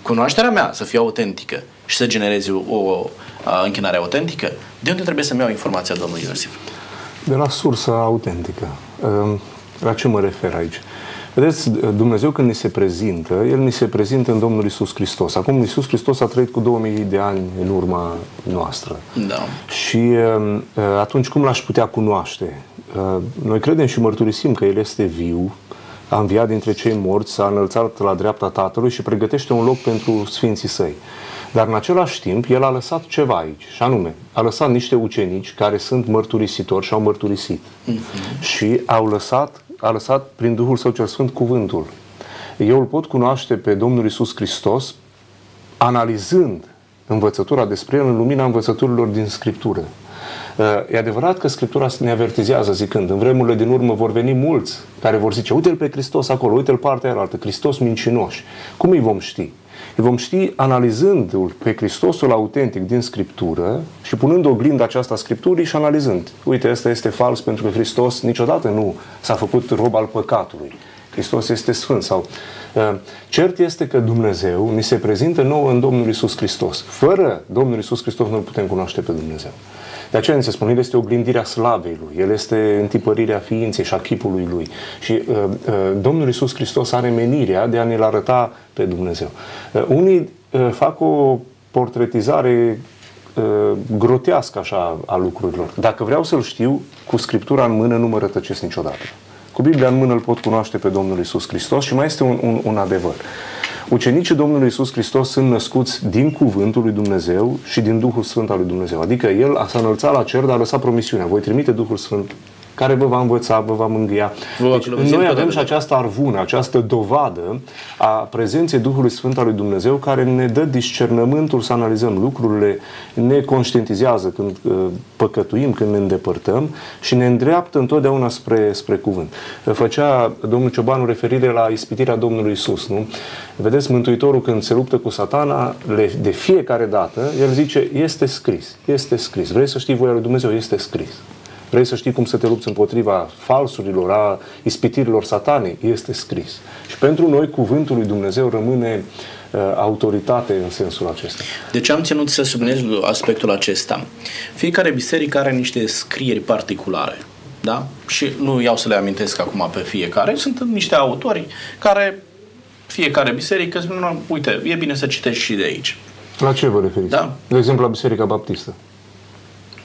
cunoașterea mea să fie autentică și să genereze o, o uh, închinare autentică, de unde trebuie să-mi iau informația domnului Iosif? De la sursa autentică. Uh, la ce mă refer aici? Vedeți, Dumnezeu când ni se prezintă, El ni se prezintă în Domnul Isus Hristos. Acum Isus Hristos a trăit cu 2000 de ani în urma noastră. Da. Și um, uh, atunci cum l-aș putea cunoaște? Uh, noi credem și mărturisim că El este viu, a înviat dintre cei morți, s-a înălțat la dreapta Tatălui și pregătește un loc pentru Sfinții Săi. Dar în același timp, el a lăsat ceva aici, și anume, a lăsat niște ucenici care sunt mărturisitori și au mărturisit. Uh-huh. Și au lăsat a lăsat prin Duhul Său cel Sfânt cuvântul. Eu îl pot cunoaște pe Domnul Isus Hristos analizând învățătura despre El în lumina învățăturilor din Scriptură. E adevărat că Scriptura ne avertizează zicând, în vremurile din urmă vor veni mulți care vor zice, uite-l pe Hristos acolo, uite-l partea aia altă, Hristos mincinoși. Cum îi vom ști? Îi vom ști analizându-l pe Hristosul autentic din Scriptură și punând oglinda aceasta Scripturii și analizând. Uite, ăsta este fals pentru că Hristos niciodată nu s-a făcut rob al păcatului. Hristos este sfânt. Sau, uh, cert este că Dumnezeu ni se prezintă nouă în Domnul Isus Hristos. Fără Domnul Isus Hristos nu putem cunoaște pe Dumnezeu. De aceea ni se spune, El este oglindirea slavei Lui, El este întipărirea ființei și a chipului Lui. Și uh, uh, Domnul Isus Hristos are menirea de a ne-L arăta pe Dumnezeu. Uh, unii uh, fac o portretizare uh, grotească așa a lucrurilor. Dacă vreau să-L știu, cu Scriptura în mână nu mă rătăcesc niciodată. Cu Biblia în mână îl pot cunoaște pe Domnul Isus Hristos și mai este un, un, un adevăr. Ucenicii Domnului Isus Hristos sunt născuți din Cuvântul lui Dumnezeu și din Duhul Sfânt al lui Dumnezeu. Adică El a s-a înălțat la cer, dar a lăsat promisiunea. Voi trimite Duhul Sfânt care vă va învăța, vă va mângâia. Deci, noi avem și această arvună, această dovadă a prezenței Duhului Sfânt al lui Dumnezeu care ne dă discernământul să analizăm lucrurile, ne conștientizează când uh, păcătuim, când ne îndepărtăm și ne îndreaptă întotdeauna spre, spre cuvânt. Făcea domnul Ciobanu referire la ispitirea Domnului Isus, nu? Vedeți, Mântuitorul când se luptă cu satana, de fiecare dată, el zice, este scris, este scris. Vreți să știți voia lui Dumnezeu? Este scris. Vrei să știi cum să te lupți împotriva falsurilor, a ispitirilor satanii? Este scris. Și pentru noi cuvântul lui Dumnezeu rămâne uh, autoritate în sensul acesta. Deci am ținut să subliniez aspectul acesta. Fiecare biserică are niște scrieri particulare. Da? Și nu iau să le amintesc acum pe fiecare. Sunt niște autori care fiecare biserică spune, uite, e bine să citești și de aici. La ce vă referiți? Da. De exemplu, la Biserica Baptistă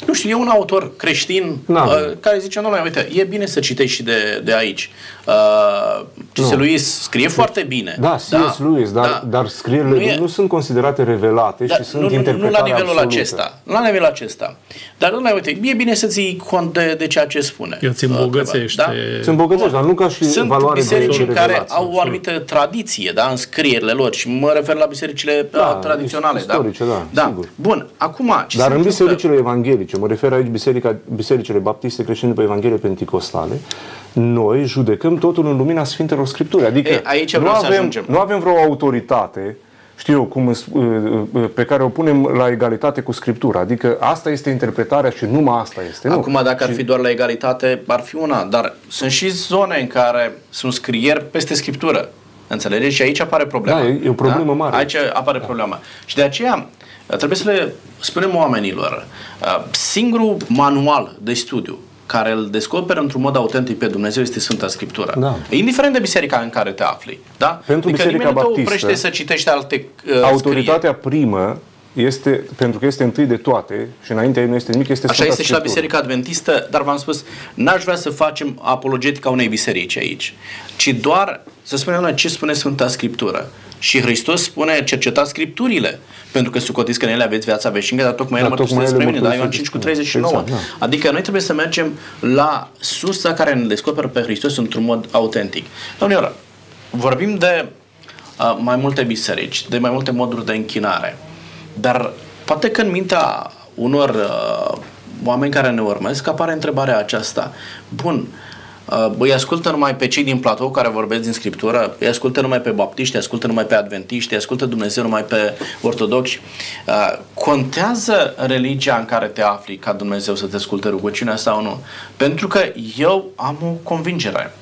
nu știu, e un autor creștin uh, care zice, nu, uite, e bine să citești și de, de aici. Uh, C.S. Lewis scrie foarte bine. Da, C.S. da, Lewis, dar, da. dar scrierile nu, e, nu sunt considerate revelate da, și sunt nu, interpretate Nu la nivelul absolută. acesta. Nu la nivelul acesta. Dar, nu, uite, e bine să ții cont de, de ceea ce spune. El ți îmbogățește. Da? Ți îmbogățește, dar nu ca și sunt valoare biserici de care au o anumită tradiție da, în scrierile lor și mă refer la bisericile da, tradiționale. Istorice, da, da, da. Sigur. Bun, acum... Ce dar în bisericile evanghelice, mă refer aici biserica, bisericile baptiste creștine după Evanghelie Pentecostale, noi judecăm totul în lumina Sfintelor Scripturi. Adică e, aici nu, avem, nu avem vreo autoritate știu eu, cum, uh, uh, pe care o punem la egalitate cu Scriptura. Adică asta este interpretarea și numai asta este. Acum, nu? dacă ar fi doar la egalitate, ar fi una, dar sunt și zone în care sunt scrieri peste Scriptură. Înțelegeți? Și aici apare problema. Da, e o problemă da? mare. Aici apare da. problema. Și de aceea trebuie să le spunem oamenilor, uh, singurul manual de studiu care îl descoperă într-un mod autentic pe Dumnezeu este Sfânta Scriptură. Da. Indiferent de biserica în care te afli. Da? Pentru adică biserica baptistă, te oprește să citești alte uh, Autoritatea scrieri. primă este, pentru că este întâi de toate și înainte ei nu este nimic, este Așa Sfânta este Scriptură. și la Biserica Adventistă, dar v-am spus, n-aș vrea să facem apologetica unei biserici aici, ci doar să spunem noi ce spune Sfânta Scriptură. Și Hristos spune, cercetați Scripturile, pentru că sucotiți că în ele aveți viața veșnică, dar tocmai ele da, mărturisesc despre mine, da? Ioan 5 cu 39. Exact, da. Adică noi trebuie să mergem la sursa care ne descoperă pe Hristos într-un mod autentic. Domnilor, vorbim de uh, mai multe biserici, de mai multe moduri de închinare, dar poate că în mintea unor uh, oameni care ne urmesc apare întrebarea aceasta. Bun, uh, Uh, îi ascultă numai pe cei din platou care vorbesc din Scriptură, îi ascultă numai pe baptiști, îi ascultă numai pe adventiști, îi ascultă Dumnezeu numai pe ortodoxi. Uh, contează religia în care te afli ca Dumnezeu să te asculte rugăciunea sau nu? Pentru că eu am o convingere.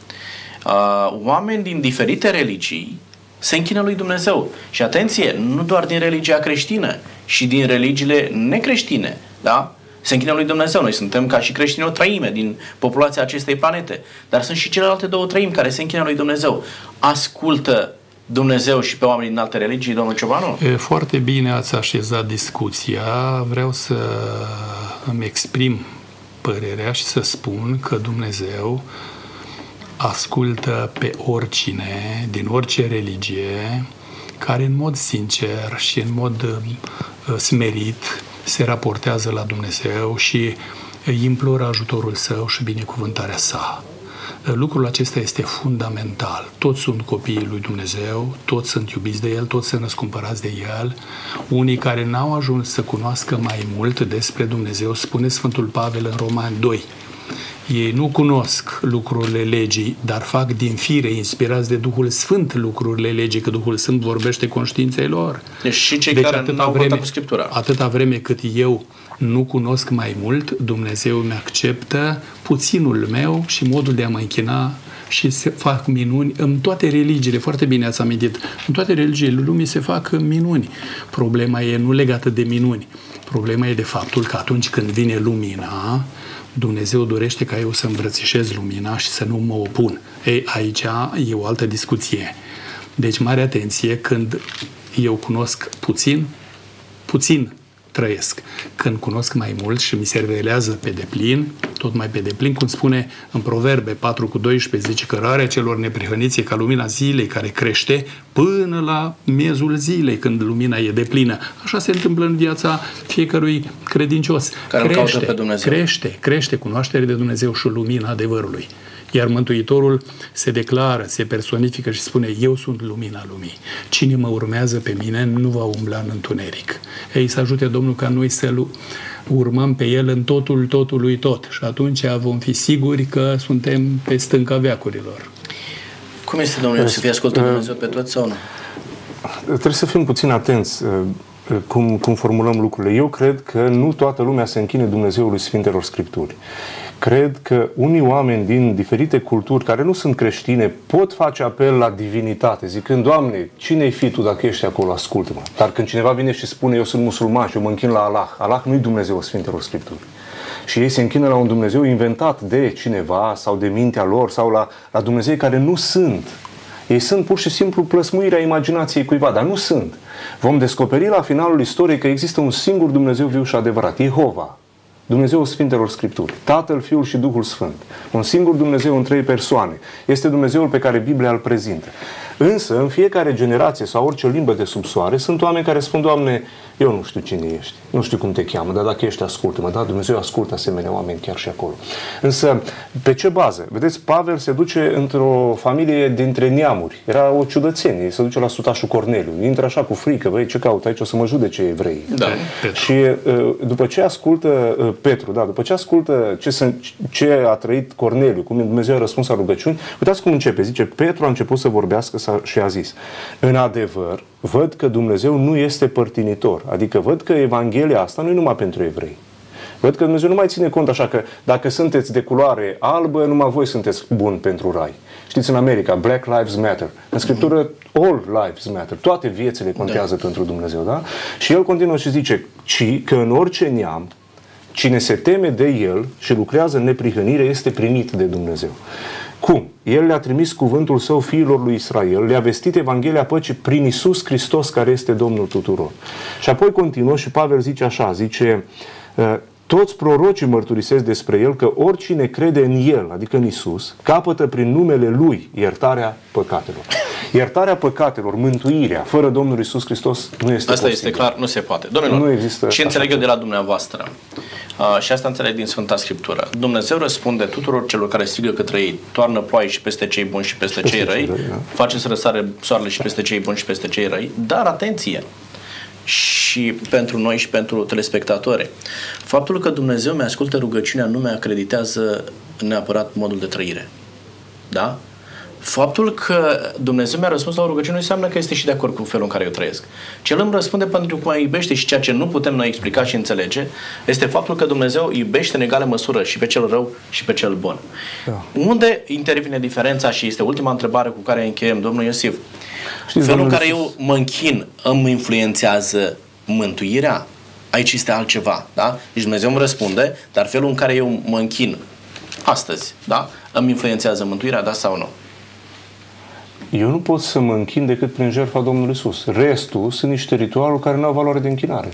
Uh, oameni din diferite religii se închină lui Dumnezeu. Și atenție, nu doar din religia creștină, și din religiile necreștine. Da? se închină lui Dumnezeu. Noi suntem ca și creștini o trăime din populația acestei planete. Dar sunt și celelalte două trăimi care se închină lui Dumnezeu. Ascultă Dumnezeu și pe oamenii din alte religii, domnul Ciobanu? E, foarte bine ați așezat discuția. Vreau să îmi exprim părerea și să spun că Dumnezeu ascultă pe oricine, din orice religie, care în mod sincer și în mod uh, smerit se raportează la Dumnezeu și imploră ajutorul său și binecuvântarea sa. Lucrul acesta este fundamental. Toți sunt copiii lui Dumnezeu, toți sunt iubiți de El, toți sunt răscumpărați de El. Unii care n-au ajuns să cunoască mai mult despre Dumnezeu, spune Sfântul Pavel în Roman 2, ei nu cunosc lucrurile legii, dar fac din fire, inspirați de Duhul Sfânt, lucrurile legii, că Duhul Sfânt vorbește conștiinței lor. Deci și cei deci, care nu au vreme, cu Scriptura. Atâta vreme cât eu nu cunosc mai mult, Dumnezeu mi acceptă puținul meu și modul de a mă închina și se fac minuni în toate religiile, foarte bine ați amintit, în toate religiile lumii se fac minuni. Problema e nu legată de minuni, problema e de faptul că atunci când vine lumina, Dumnezeu dorește ca eu să îmbrățișez lumina și să nu mă opun. Ei, aici e o altă discuție. Deci, mare atenție când eu cunosc puțin, puțin trăiesc. Când cunosc mai mult și mi se revelează pe deplin, tot mai pe deplin, cum spune în Proverbe 4 cu 12, zice că rarea celor neprihăniți e ca lumina zilei care crește până la miezul zilei, când lumina e deplină. Așa se întâmplă în viața fiecărui credincios. Care crește, pe Dumnezeu. crește, crește cunoașterea de Dumnezeu și lumina adevărului. Iar Mântuitorul se declară, se personifică și spune, eu sunt lumina lumii. Cine mă urmează pe mine nu va umbla în întuneric. Ei, să ajute Domnul ca noi să urmăm pe El în totul totului tot și atunci vom fi siguri că suntem pe stânca veacurilor. Cum este, domnule, să fie ascultă Dumnezeu pe toți sau nu? Trebuie să fim puțin atenți uh, cum, cum formulăm lucrurile. Eu cred că nu toată lumea se închine Dumnezeului Sfintelor Scripturi cred că unii oameni din diferite culturi care nu sunt creștine pot face apel la divinitate, zicând, Doamne, cine-i fi Tu dacă ești acolo, ascultă-mă. Dar când cineva vine și spune, eu sunt musulman și eu mă închin la Allah, Allah nu-i Dumnezeu Sfintelor Scripturi. Și ei se închină la un Dumnezeu inventat de cineva sau de mintea lor sau la, la Dumnezei care nu sunt. Ei sunt pur și simplu plăsmuirea imaginației cuiva, dar nu sunt. Vom descoperi la finalul istoriei că există un singur Dumnezeu viu și adevărat, Jehova, Dumnezeul Sfintelor Scripturi, Tatăl, Fiul și Duhul Sfânt. Un singur Dumnezeu în trei persoane. Este Dumnezeul pe care Biblia îl prezintă. Însă, în fiecare generație sau orice limbă de sub soare, sunt oameni care spun, Doamne, eu nu știu cine ești, nu știu cum te cheamă, dar dacă ești, ascultă-mă. Da, Dumnezeu ascultă asemenea oameni chiar și acolo. Însă, pe ce bază? Vedeți, Pavel se duce într-o familie dintre neamuri. Era o ciudățenie, se duce la sutașul Corneliu. Intră așa cu frică, băi, ce caut aici, o să mă judece evrei. Da. Și după ce ascultă Petru, da, după ce ascultă ce, sunt, ce a trăit Corneliu, cum Dumnezeu a răspuns la rugăciuni, uitați cum începe. Zice, Petru a început să vorbească și a zis, în adevăr, văd că Dumnezeu nu este părtinitor. Adică văd că Evanghelia asta nu e numai pentru evrei. Văd că Dumnezeu nu mai ține cont așa că dacă sunteți de culoare albă, numai voi sunteți buni pentru rai. Știți, în America, Black Lives Matter. În Scriptură, All Lives Matter. Toate viețile contează da. pentru Dumnezeu, da? Și el continuă și zice, ci că în orice neam, cine se teme de el și lucrează în neprihănire este primit de Dumnezeu. Cum? El le-a trimis cuvântul său fiilor lui Israel, le-a vestit Evanghelia păcii prin Isus Hristos, care este Domnul tuturor. Și apoi continuă și Pavel zice așa, zice, ă, toți prorocii mărturisesc despre el că oricine crede în el, adică în Isus, capătă prin numele lui iertarea păcatelor. Iertarea păcatelor, mântuirea, fără Domnul Isus Hristos nu este Asta posibil. este clar, nu se poate. Domnilor, nu există ce înțeleg eu de la dumneavoastră, uh, și asta înțeleg din Sfânta Scriptură, Dumnezeu răspunde tuturor celor care strigă către ei, toarnă ploaie și peste cei buni și peste, peste cei răi, răi da. face să răsare soarele și peste cei buni și peste cei răi, dar atenție, și pentru noi și pentru telespectatori. Faptul că Dumnezeu mi ascultă rugăciunea nu mi-acreditează neapărat modul de trăire. Da? Faptul că Dumnezeu mi-a răspuns la o rugăciune nu înseamnă că este și de acord cu felul în care eu trăiesc. Ce El îmi răspunde pentru că mă iubește și ceea ce nu putem noi explica și înțelege este faptul că Dumnezeu iubește în egală măsură și pe cel rău și pe cel bun. Da. Unde intervine diferența și este ultima întrebare cu care încheiem, domnul Iosif. Știți, felul în care eu mă închin îmi influențează mântuirea? Aici este altceva, da? Deci Dumnezeu îmi răspunde, dar felul în care eu mă închin astăzi, da? Îmi influențează mântuirea, da sau nu? Eu nu pot să mă închin decât prin jertfa Domnului Isus. Restul sunt niște ritualuri care nu au valoare de închinare.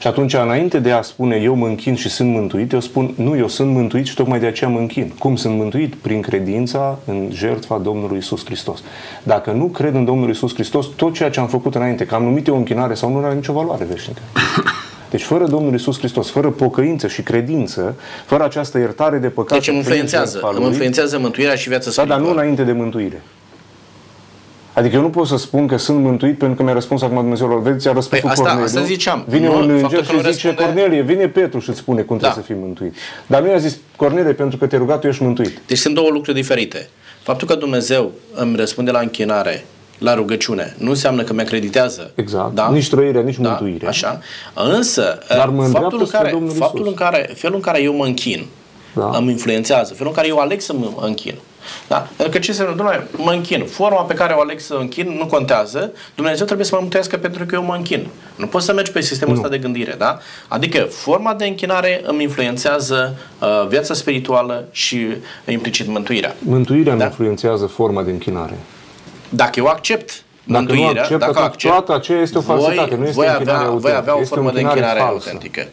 Și atunci, înainte de a spune eu mă închin și sunt mântuit, eu spun nu, eu sunt mântuit și tocmai de aceea mă închin. Cum sunt mântuit? Prin credința în jertfa Domnului Isus Hristos. Dacă nu cred în Domnul Isus Hristos, tot ceea ce am făcut înainte, că am numit eu închinare sau nu, are nicio valoare veșnică. *coughs* Deci fără Domnul Isus Hristos, fără pocăință și credință, fără această iertare de păcate... Deci îmi influențează, îmi influențează mântuirea și viața spirituală. Da, dar nu înainte de mântuire. Adică eu nu pot să spun că sunt mântuit pentru că mi-a răspuns acum Dumnezeu. Vedeți, a răspuns păi, asta, Corneliu. Asta ziceam. Vine nu, un înger și zice, răspunde... Cornelie, vine Petru și îți spune cum da. trebuie să fii mântuit. Dar nu i-a zis, Cornelie, pentru că te-ai rugat, tu ești mântuit. Deci sunt două lucruri diferite. Faptul că Dumnezeu îmi răspunde la închinare, la rugăciune, nu înseamnă că mi-acreditează. Exact. Da? Nici trăirea, nici da? mântuirea. Așa. Însă, Dar mă faptul, în care, faptul în care, felul în care eu mă închin, da. îmi influențează, felul în care eu aleg să mă închin. Da? Pentru că ce se întâmplă? Mă închin. Forma pe care o aleg să închin nu contează. Dumnezeu trebuie să mă mântuiască pentru că eu mă închin. Nu poți să mergi pe sistemul nu. ăsta de gândire. Da? Adică forma de închinare îmi influențează uh, viața spirituală și implicit mântuirea. Mântuirea da? influențează forma de închinare. Dacă eu accept Dacă nu acceptă, dacă accept, toată aceea este o falsitate, voi, nu este voi avea, voi avea o formă de închinare falsă. autentică.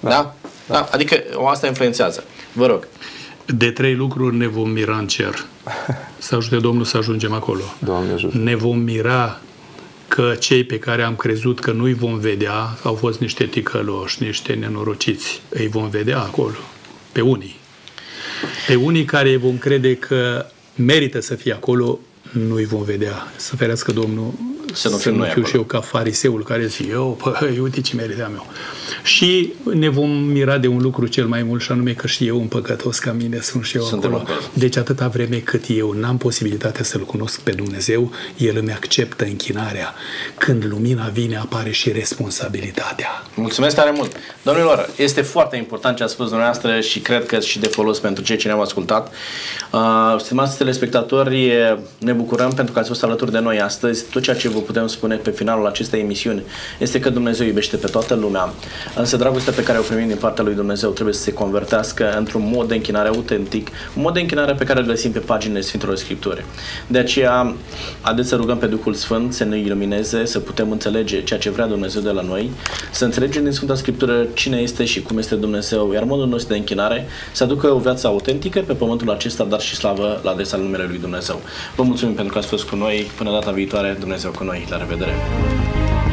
Da? da? da? da? Adică asta influențează. Vă rog. De trei lucruri ne vom mira în cer. *laughs* Să ajute Domnul să ajungem acolo. Doamne ajută. Ne vom mira că cei pe care am crezut că nu-i vom vedea au fost niște ticăloși, niște nenorociți. Îi vom vedea acolo, pe unii. Pe unii care vom crede că merită să fie acolo, nu-i vom vedea. Să ferească Domnul să nu, să nu fiu și eu ca fariseul care zic, eu, păi, uite ce meritam eu. Și ne vom mira de un lucru cel mai mult și anume că și eu, un păcătos ca mine, sunt și eu Suntem acolo. acolo. Deci atâta vreme cât eu n-am posibilitatea să-L cunosc pe Dumnezeu, El îmi acceptă închinarea. Când lumina vine, apare și responsabilitatea. Mulțumesc tare mult! Domnilor, este foarte important ce a spus dumneavoastră și cred că și de folos pentru cei ce ne-au ascultat. Uh, stimați telespectatori, ne bucurăm pentru că ați fost alături de noi astăzi. Tot ceea ce vă putem spune pe finalul acestei emisiuni este că Dumnezeu iubește pe toată lumea, însă dragostea pe care o primim din partea lui Dumnezeu trebuie să se convertească într-un mod de închinare autentic, un mod de închinare pe care îl găsim pe paginile Sfintelor Scripturi. De aceea, haideți să rugăm pe Duhul Sfânt să ne ilumineze, să putem înțelege ceea ce vrea Dumnezeu de la noi, să înțelegem din Sfânta Scriptură cine este și cum este Dumnezeu, iar modul nostru de închinare să aducă o viață autentică pe pământul acesta, dar și slavă la adresa numele lui Dumnezeu. Vă mulțumim pentru că ați fost cu noi. Până data viitoare, Dumnezeu cu kunna gilla det vidare.